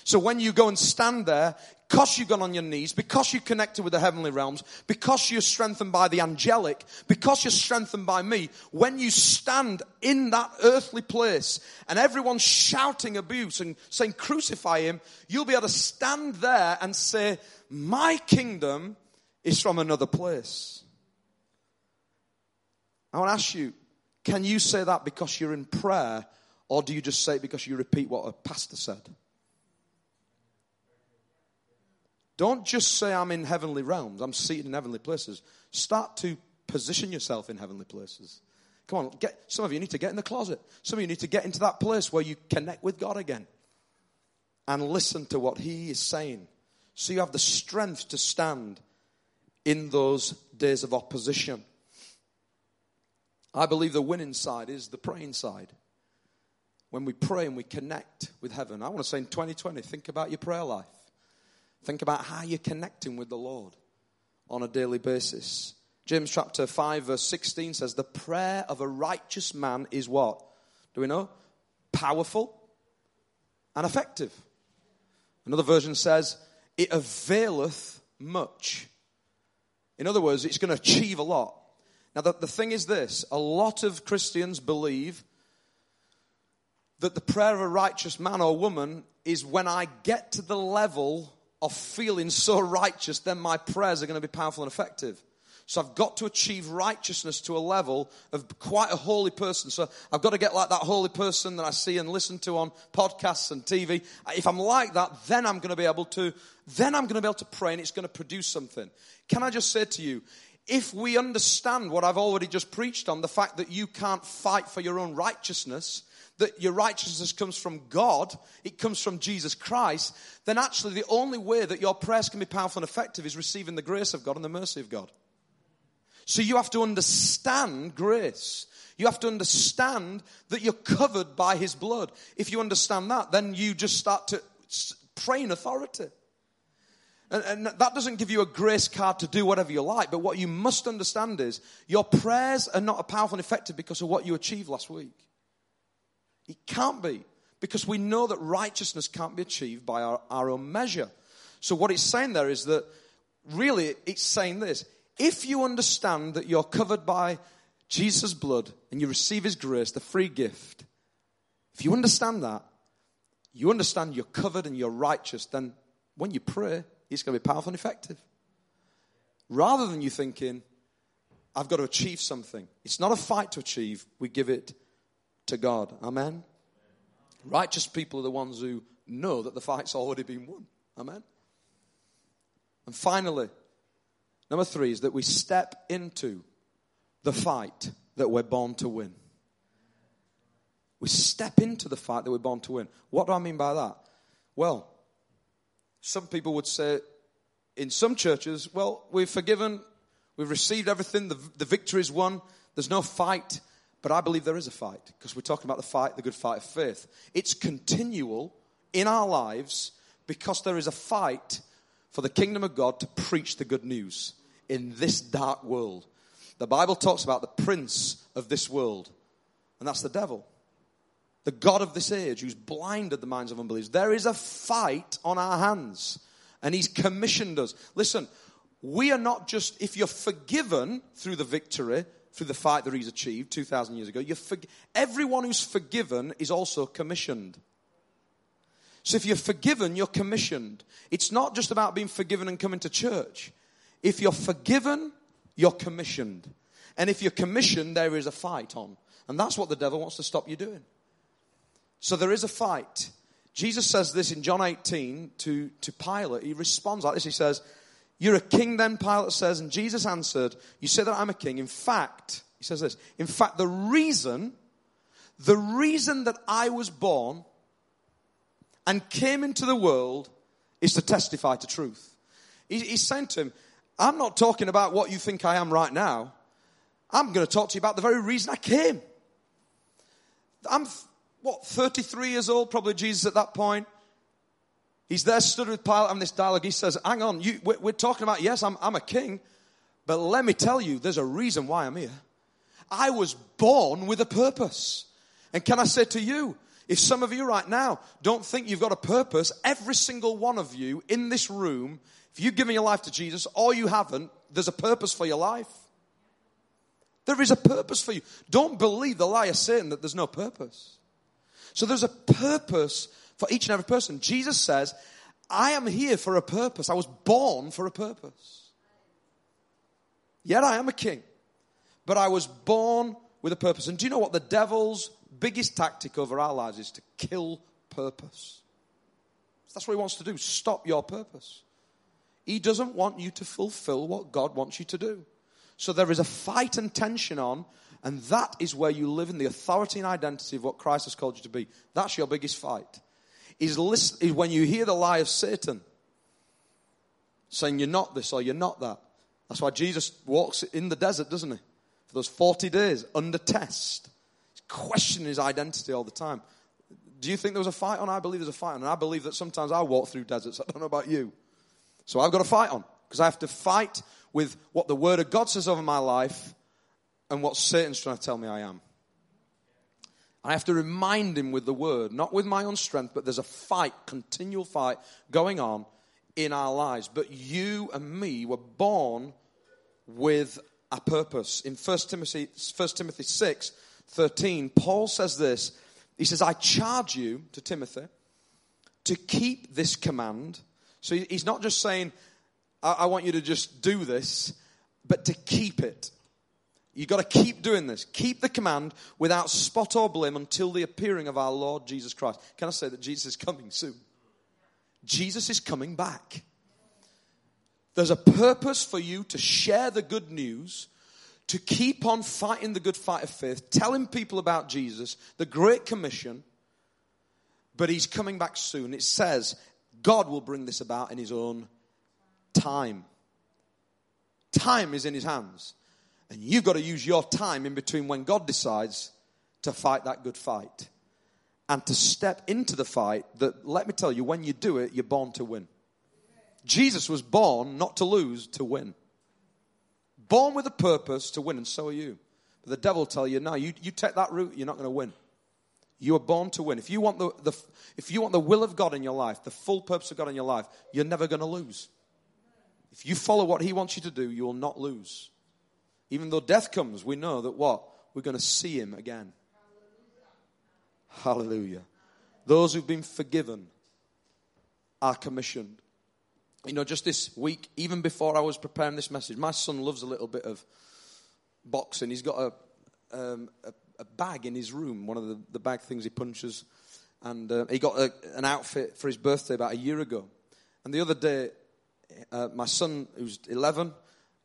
So when you go and stand there, because you've gone on your knees, because you're connected with the heavenly realms, because you're strengthened by the angelic, because you're strengthened by me, when you stand in that earthly place and everyone's shouting abuse and saying crucify him, you'll be able to stand there and say, my kingdom is from another place. I want to ask you, can you say that because you're in prayer or do you just say it because you repeat what a pastor said? Don't just say, I'm in heavenly realms, I'm seated in heavenly places. Start to position yourself in heavenly places. Come on, get, some of you need to get in the closet. Some of you need to get into that place where you connect with God again and listen to what He is saying. So you have the strength to stand in those days of opposition. I believe the winning side is the praying side. When we pray and we connect with heaven, I want to say in 2020, think about your prayer life. Think about how you're connecting with the Lord on a daily basis. James chapter 5, verse 16 says, The prayer of a righteous man is what? Do we know? Powerful and effective. Another version says, It availeth much. In other words, it's going to achieve a lot. Now, the, the thing is this a lot of Christians believe that the prayer of a righteous man or woman is when I get to the level of feeling so righteous, then my prayers are going to be powerful and effective. So I've got to achieve righteousness to a level of quite a holy person. So I've got to get like that holy person that I see and listen to on podcasts and TV. If I'm like that, then I'm going to be able to, then I'm going to be able to pray and it's going to produce something. Can I just say to you, if we understand what I've already just preached on, the fact that you can't fight for your own righteousness, that your righteousness comes from God, it comes from Jesus Christ, then actually the only way that your prayers can be powerful and effective is receiving the grace of God and the mercy of God. So you have to understand grace. You have to understand that you're covered by His blood. If you understand that, then you just start to pray in authority. And, and, that doesn't give you a grace card to do whatever you like, but what you must understand is your prayers are not powerful and effective because of what you achieved last week. It can't be because we know that righteousness can't be achieved by our, our own measure. So, what it's saying there is that really it's saying this if you understand that you're covered by Jesus' blood and you receive his grace, the free gift, if you understand that, you understand you're covered and you're righteous, then when you pray, it's going to be powerful and effective. Rather than you thinking, I've got to achieve something. It's not a fight to achieve, we give it to God. Amen? Righteous people are the ones who know that the fight's already been won. Amen? And finally, number three is that we step into the fight that we're born to win. We step into the fight that we're born to win. What do I mean by that? Well, some people would say in some churches, well, we've forgiven, we've received everything, the, the victory is won, there's no fight. But I believe there is a fight because we're talking about the fight, the good fight of faith. It's continual in our lives because there is a fight for the kingdom of God to preach the good news in this dark world. The Bible talks about the prince of this world, and that's the devil. The God of this age who's blinded the minds of unbelievers. There is a fight on our hands, and he's commissioned us. Listen, we are not just, if you're forgiven through the victory, through the fight that he's achieved 2,000 years ago. For, everyone who's forgiven is also commissioned. So if you're forgiven, you're commissioned. It's not just about being forgiven and coming to church. If you're forgiven, you're commissioned. And if you're commissioned, there is a fight on. And that's what the devil wants to stop you doing. So there is a fight. Jesus says this in John 18 to, to Pilate. He responds like this. He says, you're a king then, Pilate says. And Jesus answered, You say that I'm a king. In fact, He says this. In fact, the reason, the reason that I was born and came into the world is to testify to truth. He's saying to him, I'm not talking about what you think I am right now. I'm going to talk to you about the very reason I came. I'm, what, 33 years old, probably Jesus at that point. He's there, stood with Pilate, having this dialogue. He says, Hang on, you, we're, we're, talking about, yes, I'm, I'm a king, but let me tell you, there's a reason why I'm here. I was born with a purpose. And can I say to you, if some of you right now don't think you've got a purpose, every single one of you in this room, if you've given your life to Jesus or you haven't, there's a purpose for your life. There is a purpose for you. Don't believe the lie of Satan that there's no purpose. So there's a purpose for each and every person. Jesus says, I am here for a purpose. I was born for a purpose. Yet I am a king, but I was born with a purpose. And do you know what the devil's biggest tactic over our lives is to kill purpose. That's what he wants to do. Stop your purpose. He doesn't want you to fulfill what God wants you to do. So there is a fight and tension on, and that is where you live in the authority and identity of what Christ has called you to be. That's your biggest fight. Is, listen, is when you hear the lie of Satan saying you're not this or you're not that. That's why Jesus walks in the desert, doesn't he? For those 40 days under test He's questioning his identity all the time. Do you think there was a fight on? I believe there's a fight on. And I believe that sometimes I walk through deserts. I don't know about you. So I've got a fight on because I have to fight with what the Word of God says over my life and what Satan's trying to tell me I am. I have to remind him with the Word, not with my own strength, but there's a fight, continual fight going on in our lives. But you and me were born with a purpose. In 1 Timothy, 1 Timothy 6, 13, Paul says this. He says, I charge you to Timothy to keep this command. So he's not just saying, I, I want you to just do this, but to keep it. You've got to keep doing this. Keep the command without spot or blame until the appearing of our Lord Jesus Christ. Can I say that Jesus is coming soon? Jesus is coming back. There's a purpose for you to share the good news to keep on fighting the good fight of faith, telling people about Jesus, the Great Commission, but he's coming back soon. It says God will bring this about in his own time. Time is in his hands. And you've got to use your time in between when God decides to fight that good fight and to step into the fight that, let me tell you, when you do it, you're born to win. Jesus was born not to lose, to win born with a purpose to win, and so are you. But the devil tell you, no, you, you take that route, you're not going to win. You are born to win. If you want the, the, if you want the will of God in your life, the full purpose of God in your life, you're never going to lose. If you follow what He wants you to do, you will not lose. Even though death comes, we know that what? We're going to see Him again. Hallelujah. Those who've been forgiven are commissioned. You know, just this week, even before I was preparing this message, my son loves a little bit of boxing. He's got a, um, a, a, bag in his room, one of the, the bag things he punches. And uh, he got a, an outfit for his birthday about a year ago. And the other day, uh, my son, who's 11,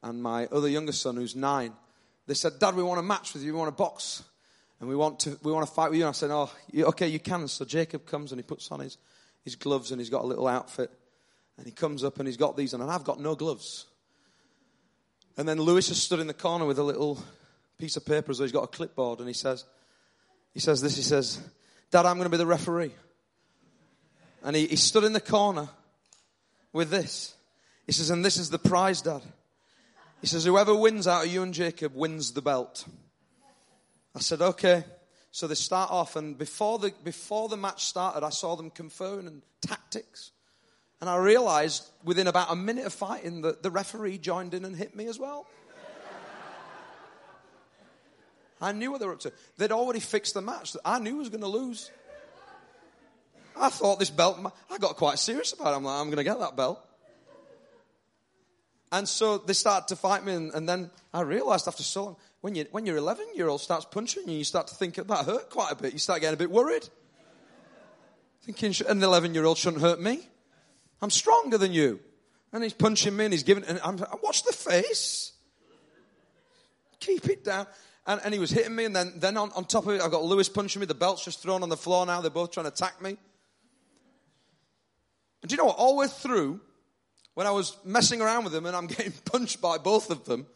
and my other younger son, who's 9, they said, Dad, we want a match with you. We want to box. And we want to, we want to fight with you. And I said, Oh, okay, you can. So Jacob comes and he puts on his, his gloves and he's got a little outfit. And he comes up and he's got these on, and I've got no gloves. And then Lewis has stood in the corner with a little piece of paper as though he's got a clipboard, and he says, he says this, he says, Dad, I'm going to be the referee. And he, he stood in the corner with this. He says, and this is the prize, Dad. He says, whoever wins out of you and Jacob wins the belt. I said, okay. So they start off, and before the, before the match started, I saw them conferring and tactics. And I realized within about a minute of fighting that the referee joined in and hit me as well. I knew what they were up to. They'd already fixed the match. I knew I was going to lose. I thought this belt, I got quite serious about it. I'm like, I'm going to get that belt. And so they started to fight me, and, and then I realized after so long, when, you, when your 11 year old starts punching you, you start to think that hurt quite a bit. You start getting a bit worried. Thinking, an 11 year old shouldn't hurt me. I'm stronger than you. And he's punching me and he's giving, and I'm, watch the face. Keep it down. And, and he was hitting me, and then, then on, on top of it, I've got Lewis punching me. The belt's just thrown on the floor now. They're both trying to attack me. And do you know what? All the way through, when I was messing around with them and I'm (laughs) getting punched by both of them,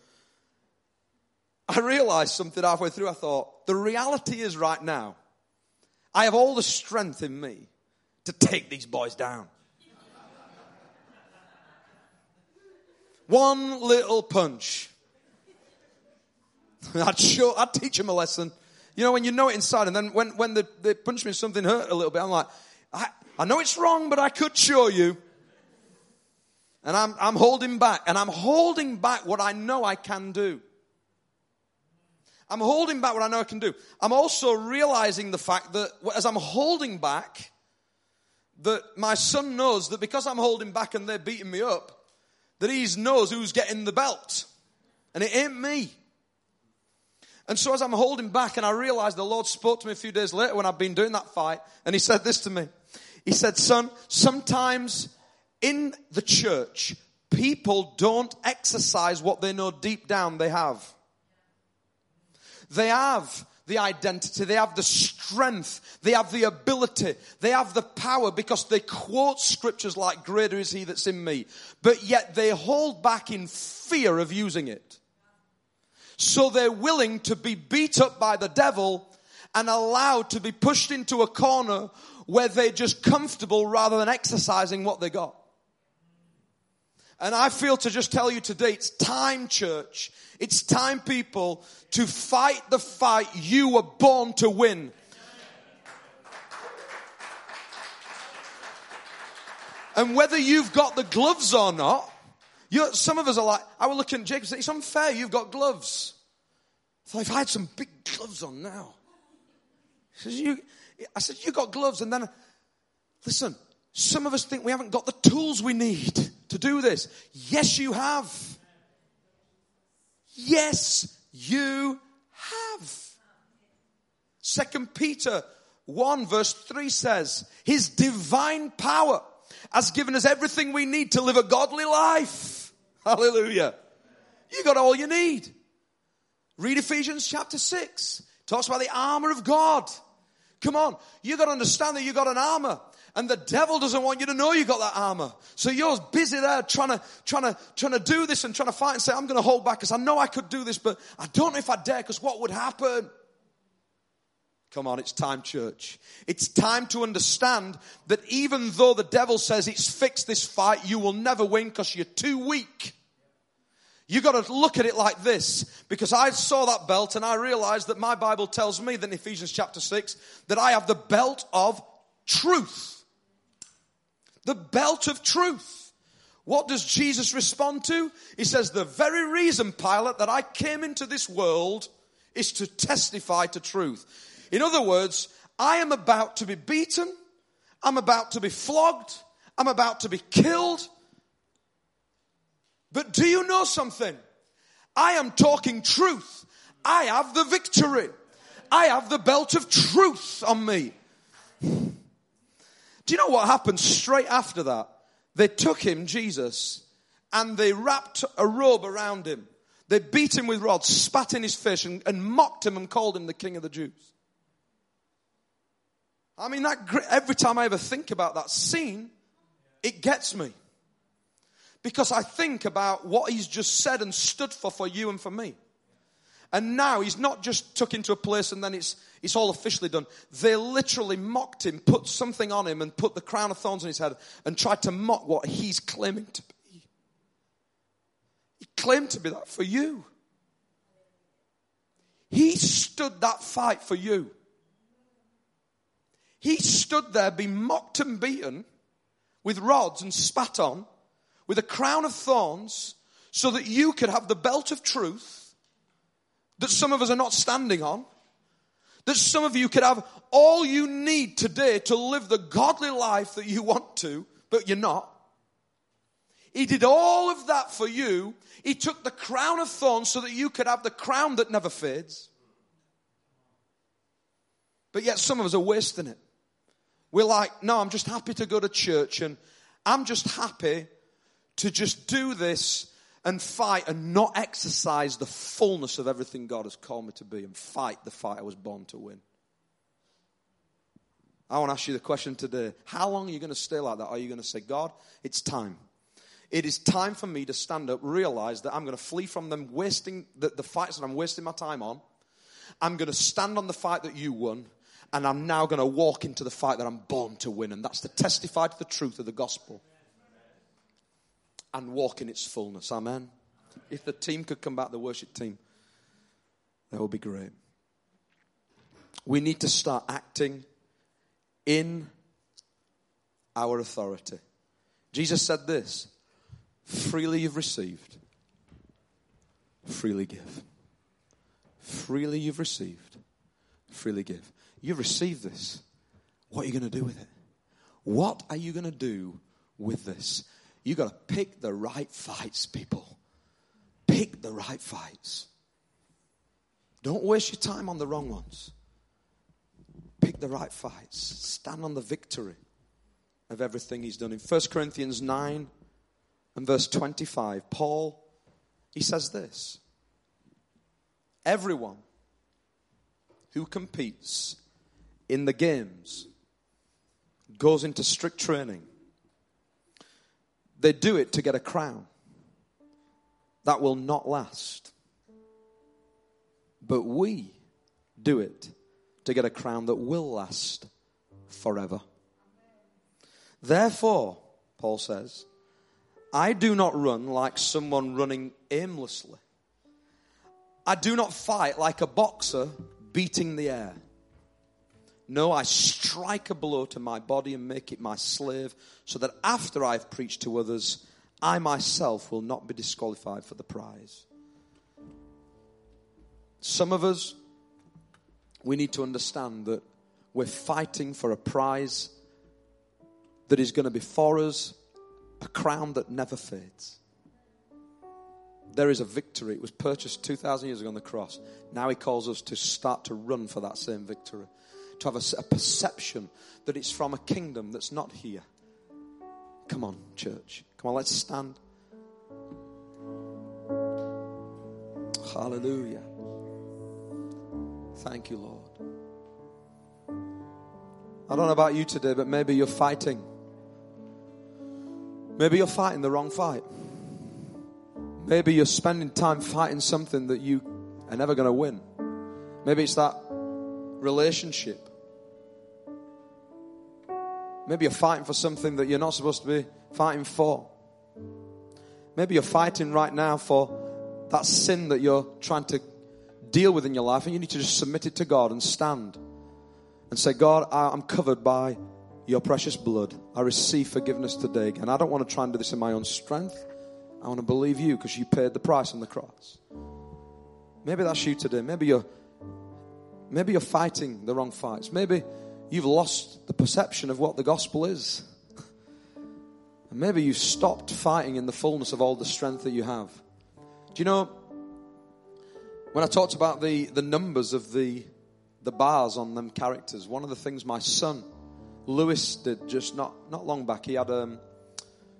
I realized something halfway through. I thought, the reality is right now, I have all the strength in me to take these boys down. (laughs) One little punch. (laughs) I'd show, I'd teach them a lesson. You know, when you know it inside, and then when, when they, they punch me, something hurt a little bit, I'm like, I, I know it's wrong, but I could show you. And I'm, I'm holding back, and I'm holding back what I know I can do. I'm holding back what I know I can do. I'm also realizing the fact that as I'm holding back, that my son knows that because I'm holding back and they're beating me up, that he knows who's getting the belt. And it ain't me. And so as I'm holding back and I realized the Lord spoke to me a few days later when I've been doing that fight and he said this to me. He said, son, sometimes in the church, people don't exercise what they know deep down they have. They have the identity, they have the strength, they have the ability, they have the power because they quote scriptures like greater is he that's in me, but yet they hold back in fear of using it. So they're willing to be beat up by the devil and allowed to be pushed into a corner where they're just comfortable rather than exercising what they got. And I feel to just tell you today, it's time, church. It's time, people, to fight the fight you were born to win. And whether you've got the gloves or not, some of us are like, I will look at Jacob and say, it's unfair, you've got gloves. So if I had some big gloves on now. Says, I said, you got gloves. And then, listen, some of us think we haven't got the tools we need to do this. Yes, you have. Yes, you have. Second Peter 1 verse 3 says, His divine power has given us everything we need to live a godly life. Hallelujah. You got all you need. Read Ephesians chapter 6. Talks about the armor of God. Come on. You got to understand that you got an armor. And the devil doesn't want you to know you got that armor. So you're busy there trying to, trying to, trying to do this and trying to fight and say, I'm going to hold back because I know I could do this, but I don't know if I dare because what would happen? Come on, it's time, church. It's time to understand that even though the devil says it's fixed this fight, you will never win because you're too weak. You got to look at it like this because I saw that belt and I realized that my Bible tells me that in Ephesians chapter 6 that I have the belt of truth. The belt of truth. What does Jesus respond to? He says, the very reason, Pilate, that I came into this world is to testify to truth. In other words, I am about to be beaten. I'm about to be flogged. I'm about to be killed. But do you know something? I am talking truth. I have the victory. I have the belt of truth on me. Do you know what happened straight after that? They took him, Jesus, and they wrapped a robe around him. They beat him with rods, spat in his face, and, and mocked him and called him the king of the Jews. I mean, that every time I ever think about that scene, it gets me. Because I think about what he's just said and stood for for you and for me. And now he's not just took into a place and then it's, it's all officially done. They literally mocked him, put something on him and put the crown of thorns on his head and tried to mock what he's claiming to be. He claimed to be that for you. He stood that fight for you. He stood there being mocked and beaten with rods and spat on with a crown of thorns so that you could have the belt of truth that some of us are not standing on. That some of you could have all you need today to live the godly life that you want to, but you're not. He did all of that for you. He took the crown of thorns so that you could have the crown that never fades. But yet some of us are wasting it. We're like, no, I'm just happy to go to church and I'm just happy to just do this and fight and not exercise the fullness of everything God has called me to be and fight the fight I was born to win. I want to ask you the question today. How long are you going to stay like that? Are you going to say, God, it's time? It is time for me to stand up, realize that I'm going to flee from them wasting the, the fights that I'm wasting my time on. I'm going to stand on the fight that you won, and I'm now going to walk into the fight that I'm born to win. And that's to testify to the truth of the gospel and walk in its fullness. Amen. If the team could come back, the worship team, that would be great. We need to start acting in our authority. Jesus said this freely you've received, freely give. Freely you've received, freely give. You've received this. What are you going to do with it? What are you going to do with this? You got to pick the right fights, people. Pick the right fights. Don't waste your time on the wrong ones. Pick the right fights. Stand on the victory of everything he's done. In 1 Corinthians 9 and verse 25, Paul, he says this Everyone who competes in the games goes into strict training. They do it to get a crown that will not last. But we do it to get a crown that will last forever. Therefore, Paul says, I do not run like someone running aimlessly. I do not fight like a boxer beating the air. No, I strike a blow to my body and make it my slave, so that after I've preached to others, I myself will not be disqualified for the prize. Some of us we need to understand that we're fighting for a prize that is going to be for us a crown that never fades. There is a victory. It was purchased 2,000 years ago on the cross. Now he calls us to start to run for that same victory, to have a, a perception that it's from a kingdom that's not here. Come on, church. Come on, let's stand. Hallelujah. Thank you, Lord. I don't know about you today, but maybe you're fighting. Maybe you're fighting the wrong fight. Maybe you're spending time fighting something that you are never going to win. Maybe it's that relationship. Maybe you're fighting for something that you're not supposed to be fighting for. Maybe you're fighting right now for that sin that you're trying to deal with in your life, and you need to just submit it to God and stand and say, God, I'm covered by your precious blood. I receive forgiveness today. And I don't want to try and do this in my own strength. I want to believe you because you paid the price on the cross. Maybe that's you today. Maybe you're maybe you're fighting the wrong fights. Maybe you've lost the perception of what the gospel is. And maybe you've stopped fighting in the fullness of all the strength that you have. Do you know when I talked about the, the numbers of the, the bars on them characters, one of the things my son, Lewis, did just not, not long back, he had um,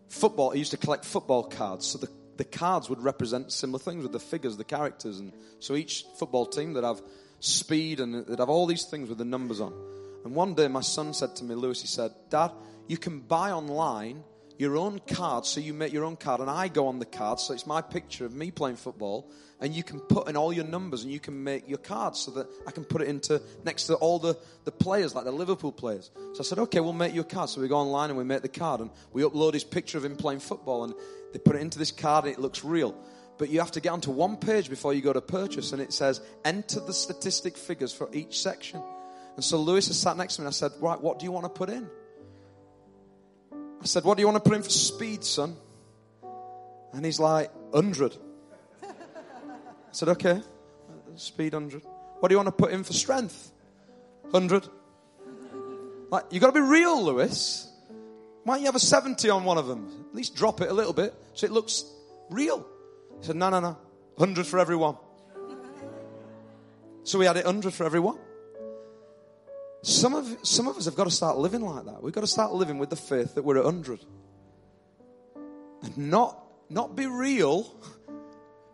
football, he used to collect football cards. So the, the cards would represent similar things with the figures, the characters. And so each football team that have speed and that have all these things with the numbers on. And one day my son said to me, Lewis, he said, Dad, you can buy online your own card, so you make your own card, and I go on the card, so it's my picture of me playing football, and you can put in all your numbers, and you can make your card so that I can put it into next to all the, the players, like the Liverpool players. So I said, okay, we'll make you a card. So we go online and we make the card, and we upload his picture of him playing football, and they put it into this card, and it looks real. But you have to get onto one page before you go to purchase, and it says, enter the statistic figures for each section. And so Lewis has sat next to me, and I said, right, what do you want to put in? I said, What do you want to put in for speed, son? And he's like, 100. I said, Okay, speed 100. What do you want to put in for strength? 100. Like, you've got to be real, Lewis. Why don't you have a 70 on one of them? At least drop it a little bit so it looks real. He said, No, no, no. 100 for everyone. So we had it 100 for everyone. Some of, some of us have got to start living like that. We've got to start living with the faith that we're at 100. And not not be real.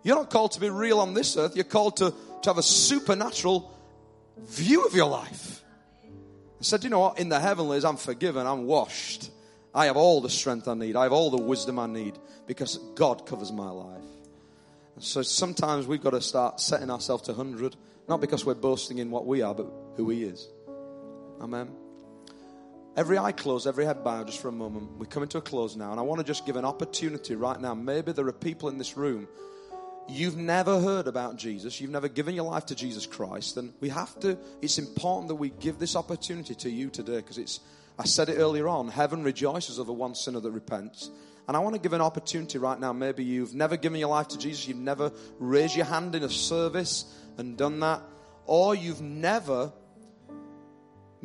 You're not called to be real on this earth. You're called to, to have a supernatural view of your life. I said, you know what? In the heavenlies, I'm forgiven. I'm washed. I have all the strength I need. I have all the wisdom I need because God covers my life. And So sometimes we've got to start setting ourselves to 100, not because we're boasting in what we are, but who He is. Amen. Every eye closed, every head bowed, just for a moment. We're coming to a close now, and I want to just give an opportunity right now. Maybe there are people in this room, you've never heard about Jesus, you've never given your life to Jesus Christ, and we have to, it's important that we give this opportunity to you today because it's, I said it earlier on, heaven rejoices over one sinner that repents. And I want to give an opportunity right now. Maybe you've never given your life to Jesus, you've never raised your hand in a service and done that, or you've never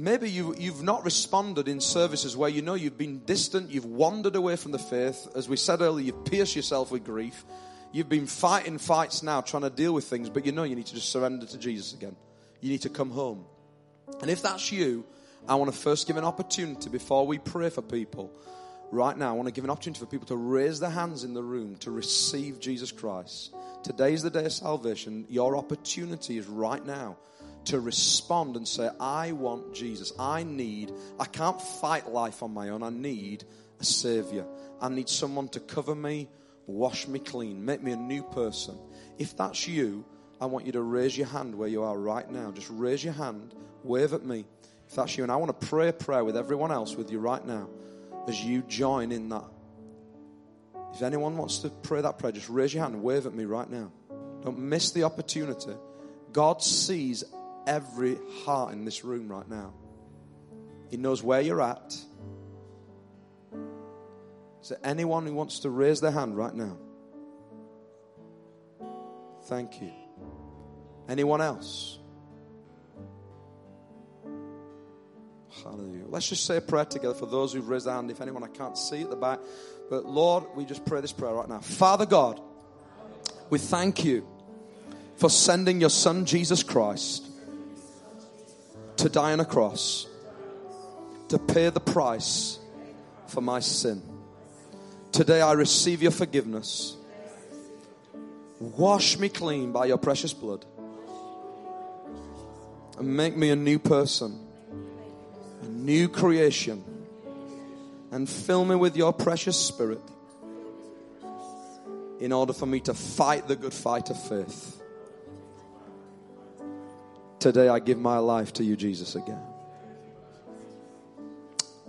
Maybe you, you've not responded in services where you know you've been distant, you've wandered away from the faith. As we said earlier, you've pierced yourself with grief. You've been fighting fights now, trying to deal with things, but you know you need to just surrender to Jesus again. You need to come home. And if that's you, I want to first give an opportunity before we pray for people. Right now, I want to give an opportunity for people to raise their hands in the room to receive Jesus Christ. Today is the day of salvation. Your opportunity is right now to respond and say, I want Jesus. I need, I can't fight life on my own. I need a Savior. I need someone to cover me, wash me clean, make me a new person. If that's you, I want you to raise your hand where you are right now. Just raise your hand, wave at me. If that's you, and I want to pray a prayer with everyone else with you right now as you join in that. If anyone wants to pray that prayer, just raise your hand and wave at me right now. Don't miss the opportunity. God sees every heart in this room right now. He knows where you're at. Is there anyone who wants to raise their hand right now? Thank you. Anyone else? Hallelujah. Let's just say a prayer together for those who've raised their hand. If anyone I can't see at the back. But Lord, we just pray this prayer right now. Father God, we thank you for sending your son Jesus Christ to die on a cross to pay the price for my sin. Today I receive your forgiveness. Wash me clean by your precious blood and make me a new person, a new creation, and fill me with your precious spirit in order for me to fight the good fight of faith. Today I give my life to you, Jesus, again.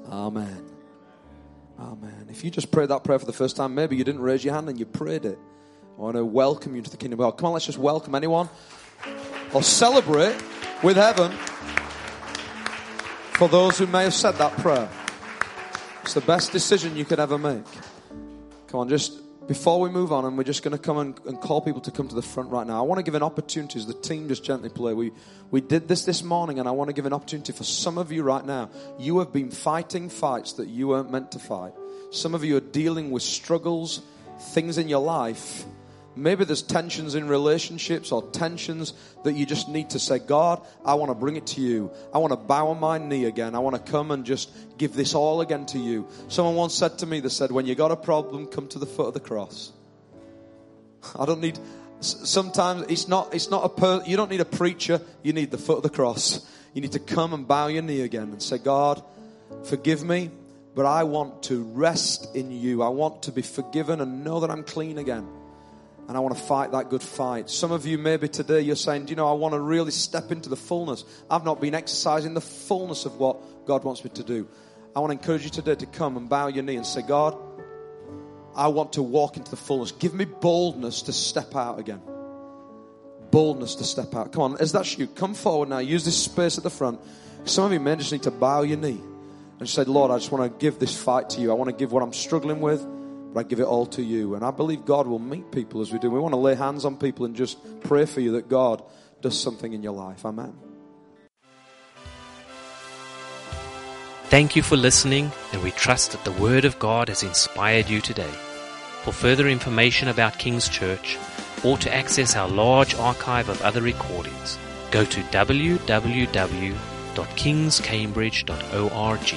Amen. Amen. If you just prayed that prayer for the first time, maybe you didn't raise your hand and you prayed it. I want to welcome you to the kingdom of God. Come on, let's just welcome anyone or celebrate with heaven for those who may have said that prayer. It's the best decision you could ever make. Come on, just before we move on, and we're just going to come and, and, call people to come to the front right now, I want to give an opportunity as the team just gently play. We, we did this this morning, and I want to give an opportunity for some of you right now. You have been fighting fights that you weren't meant to fight. Some of you are dealing with struggles, things in your life Maybe there's tensions in relationships or tensions that you just need to say, God, I want to bring it to you. I want to bow on my knee again. I want to come and just give this all again to you. Someone once said to me, they said, when you got a problem, come to the foot of the cross. I don't need, sometimes it's not, it's not a, per, you don't need a preacher. You need the foot of the cross. You need to come and bow your knee again and say, God, forgive me, but I want to rest in you. I want to be forgiven and know that I'm clean again and I want to fight that good fight. Some of you, maybe today, you're saying, you know, I want to really step into the fullness. I've not been exercising the fullness of what God wants me to do. I want to encourage you today to come and bow your knee and say, God, I want to walk into the fullness. Give me boldness to step out again. Boldness to step out. Come on, as that's you, come forward now. Use this space at the front. Some of you may just need to bow your knee and say, Lord, I just want to give this fight to you. I want to give what I'm struggling with. But I give it all to you. And I believe God will meet people as we do. We want to lay hands on people and just pray for you that God does something in your life. Amen. Thank you for listening, and we trust that the Word of God has inspired you today. For further information about King's Church, or to access our large archive of other recordings, go to www.kingscambridge.org.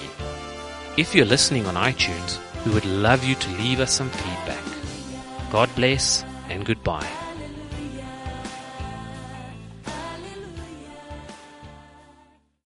If you're listening on iTunes, we would love you to leave us some feedback. God bless and goodbye.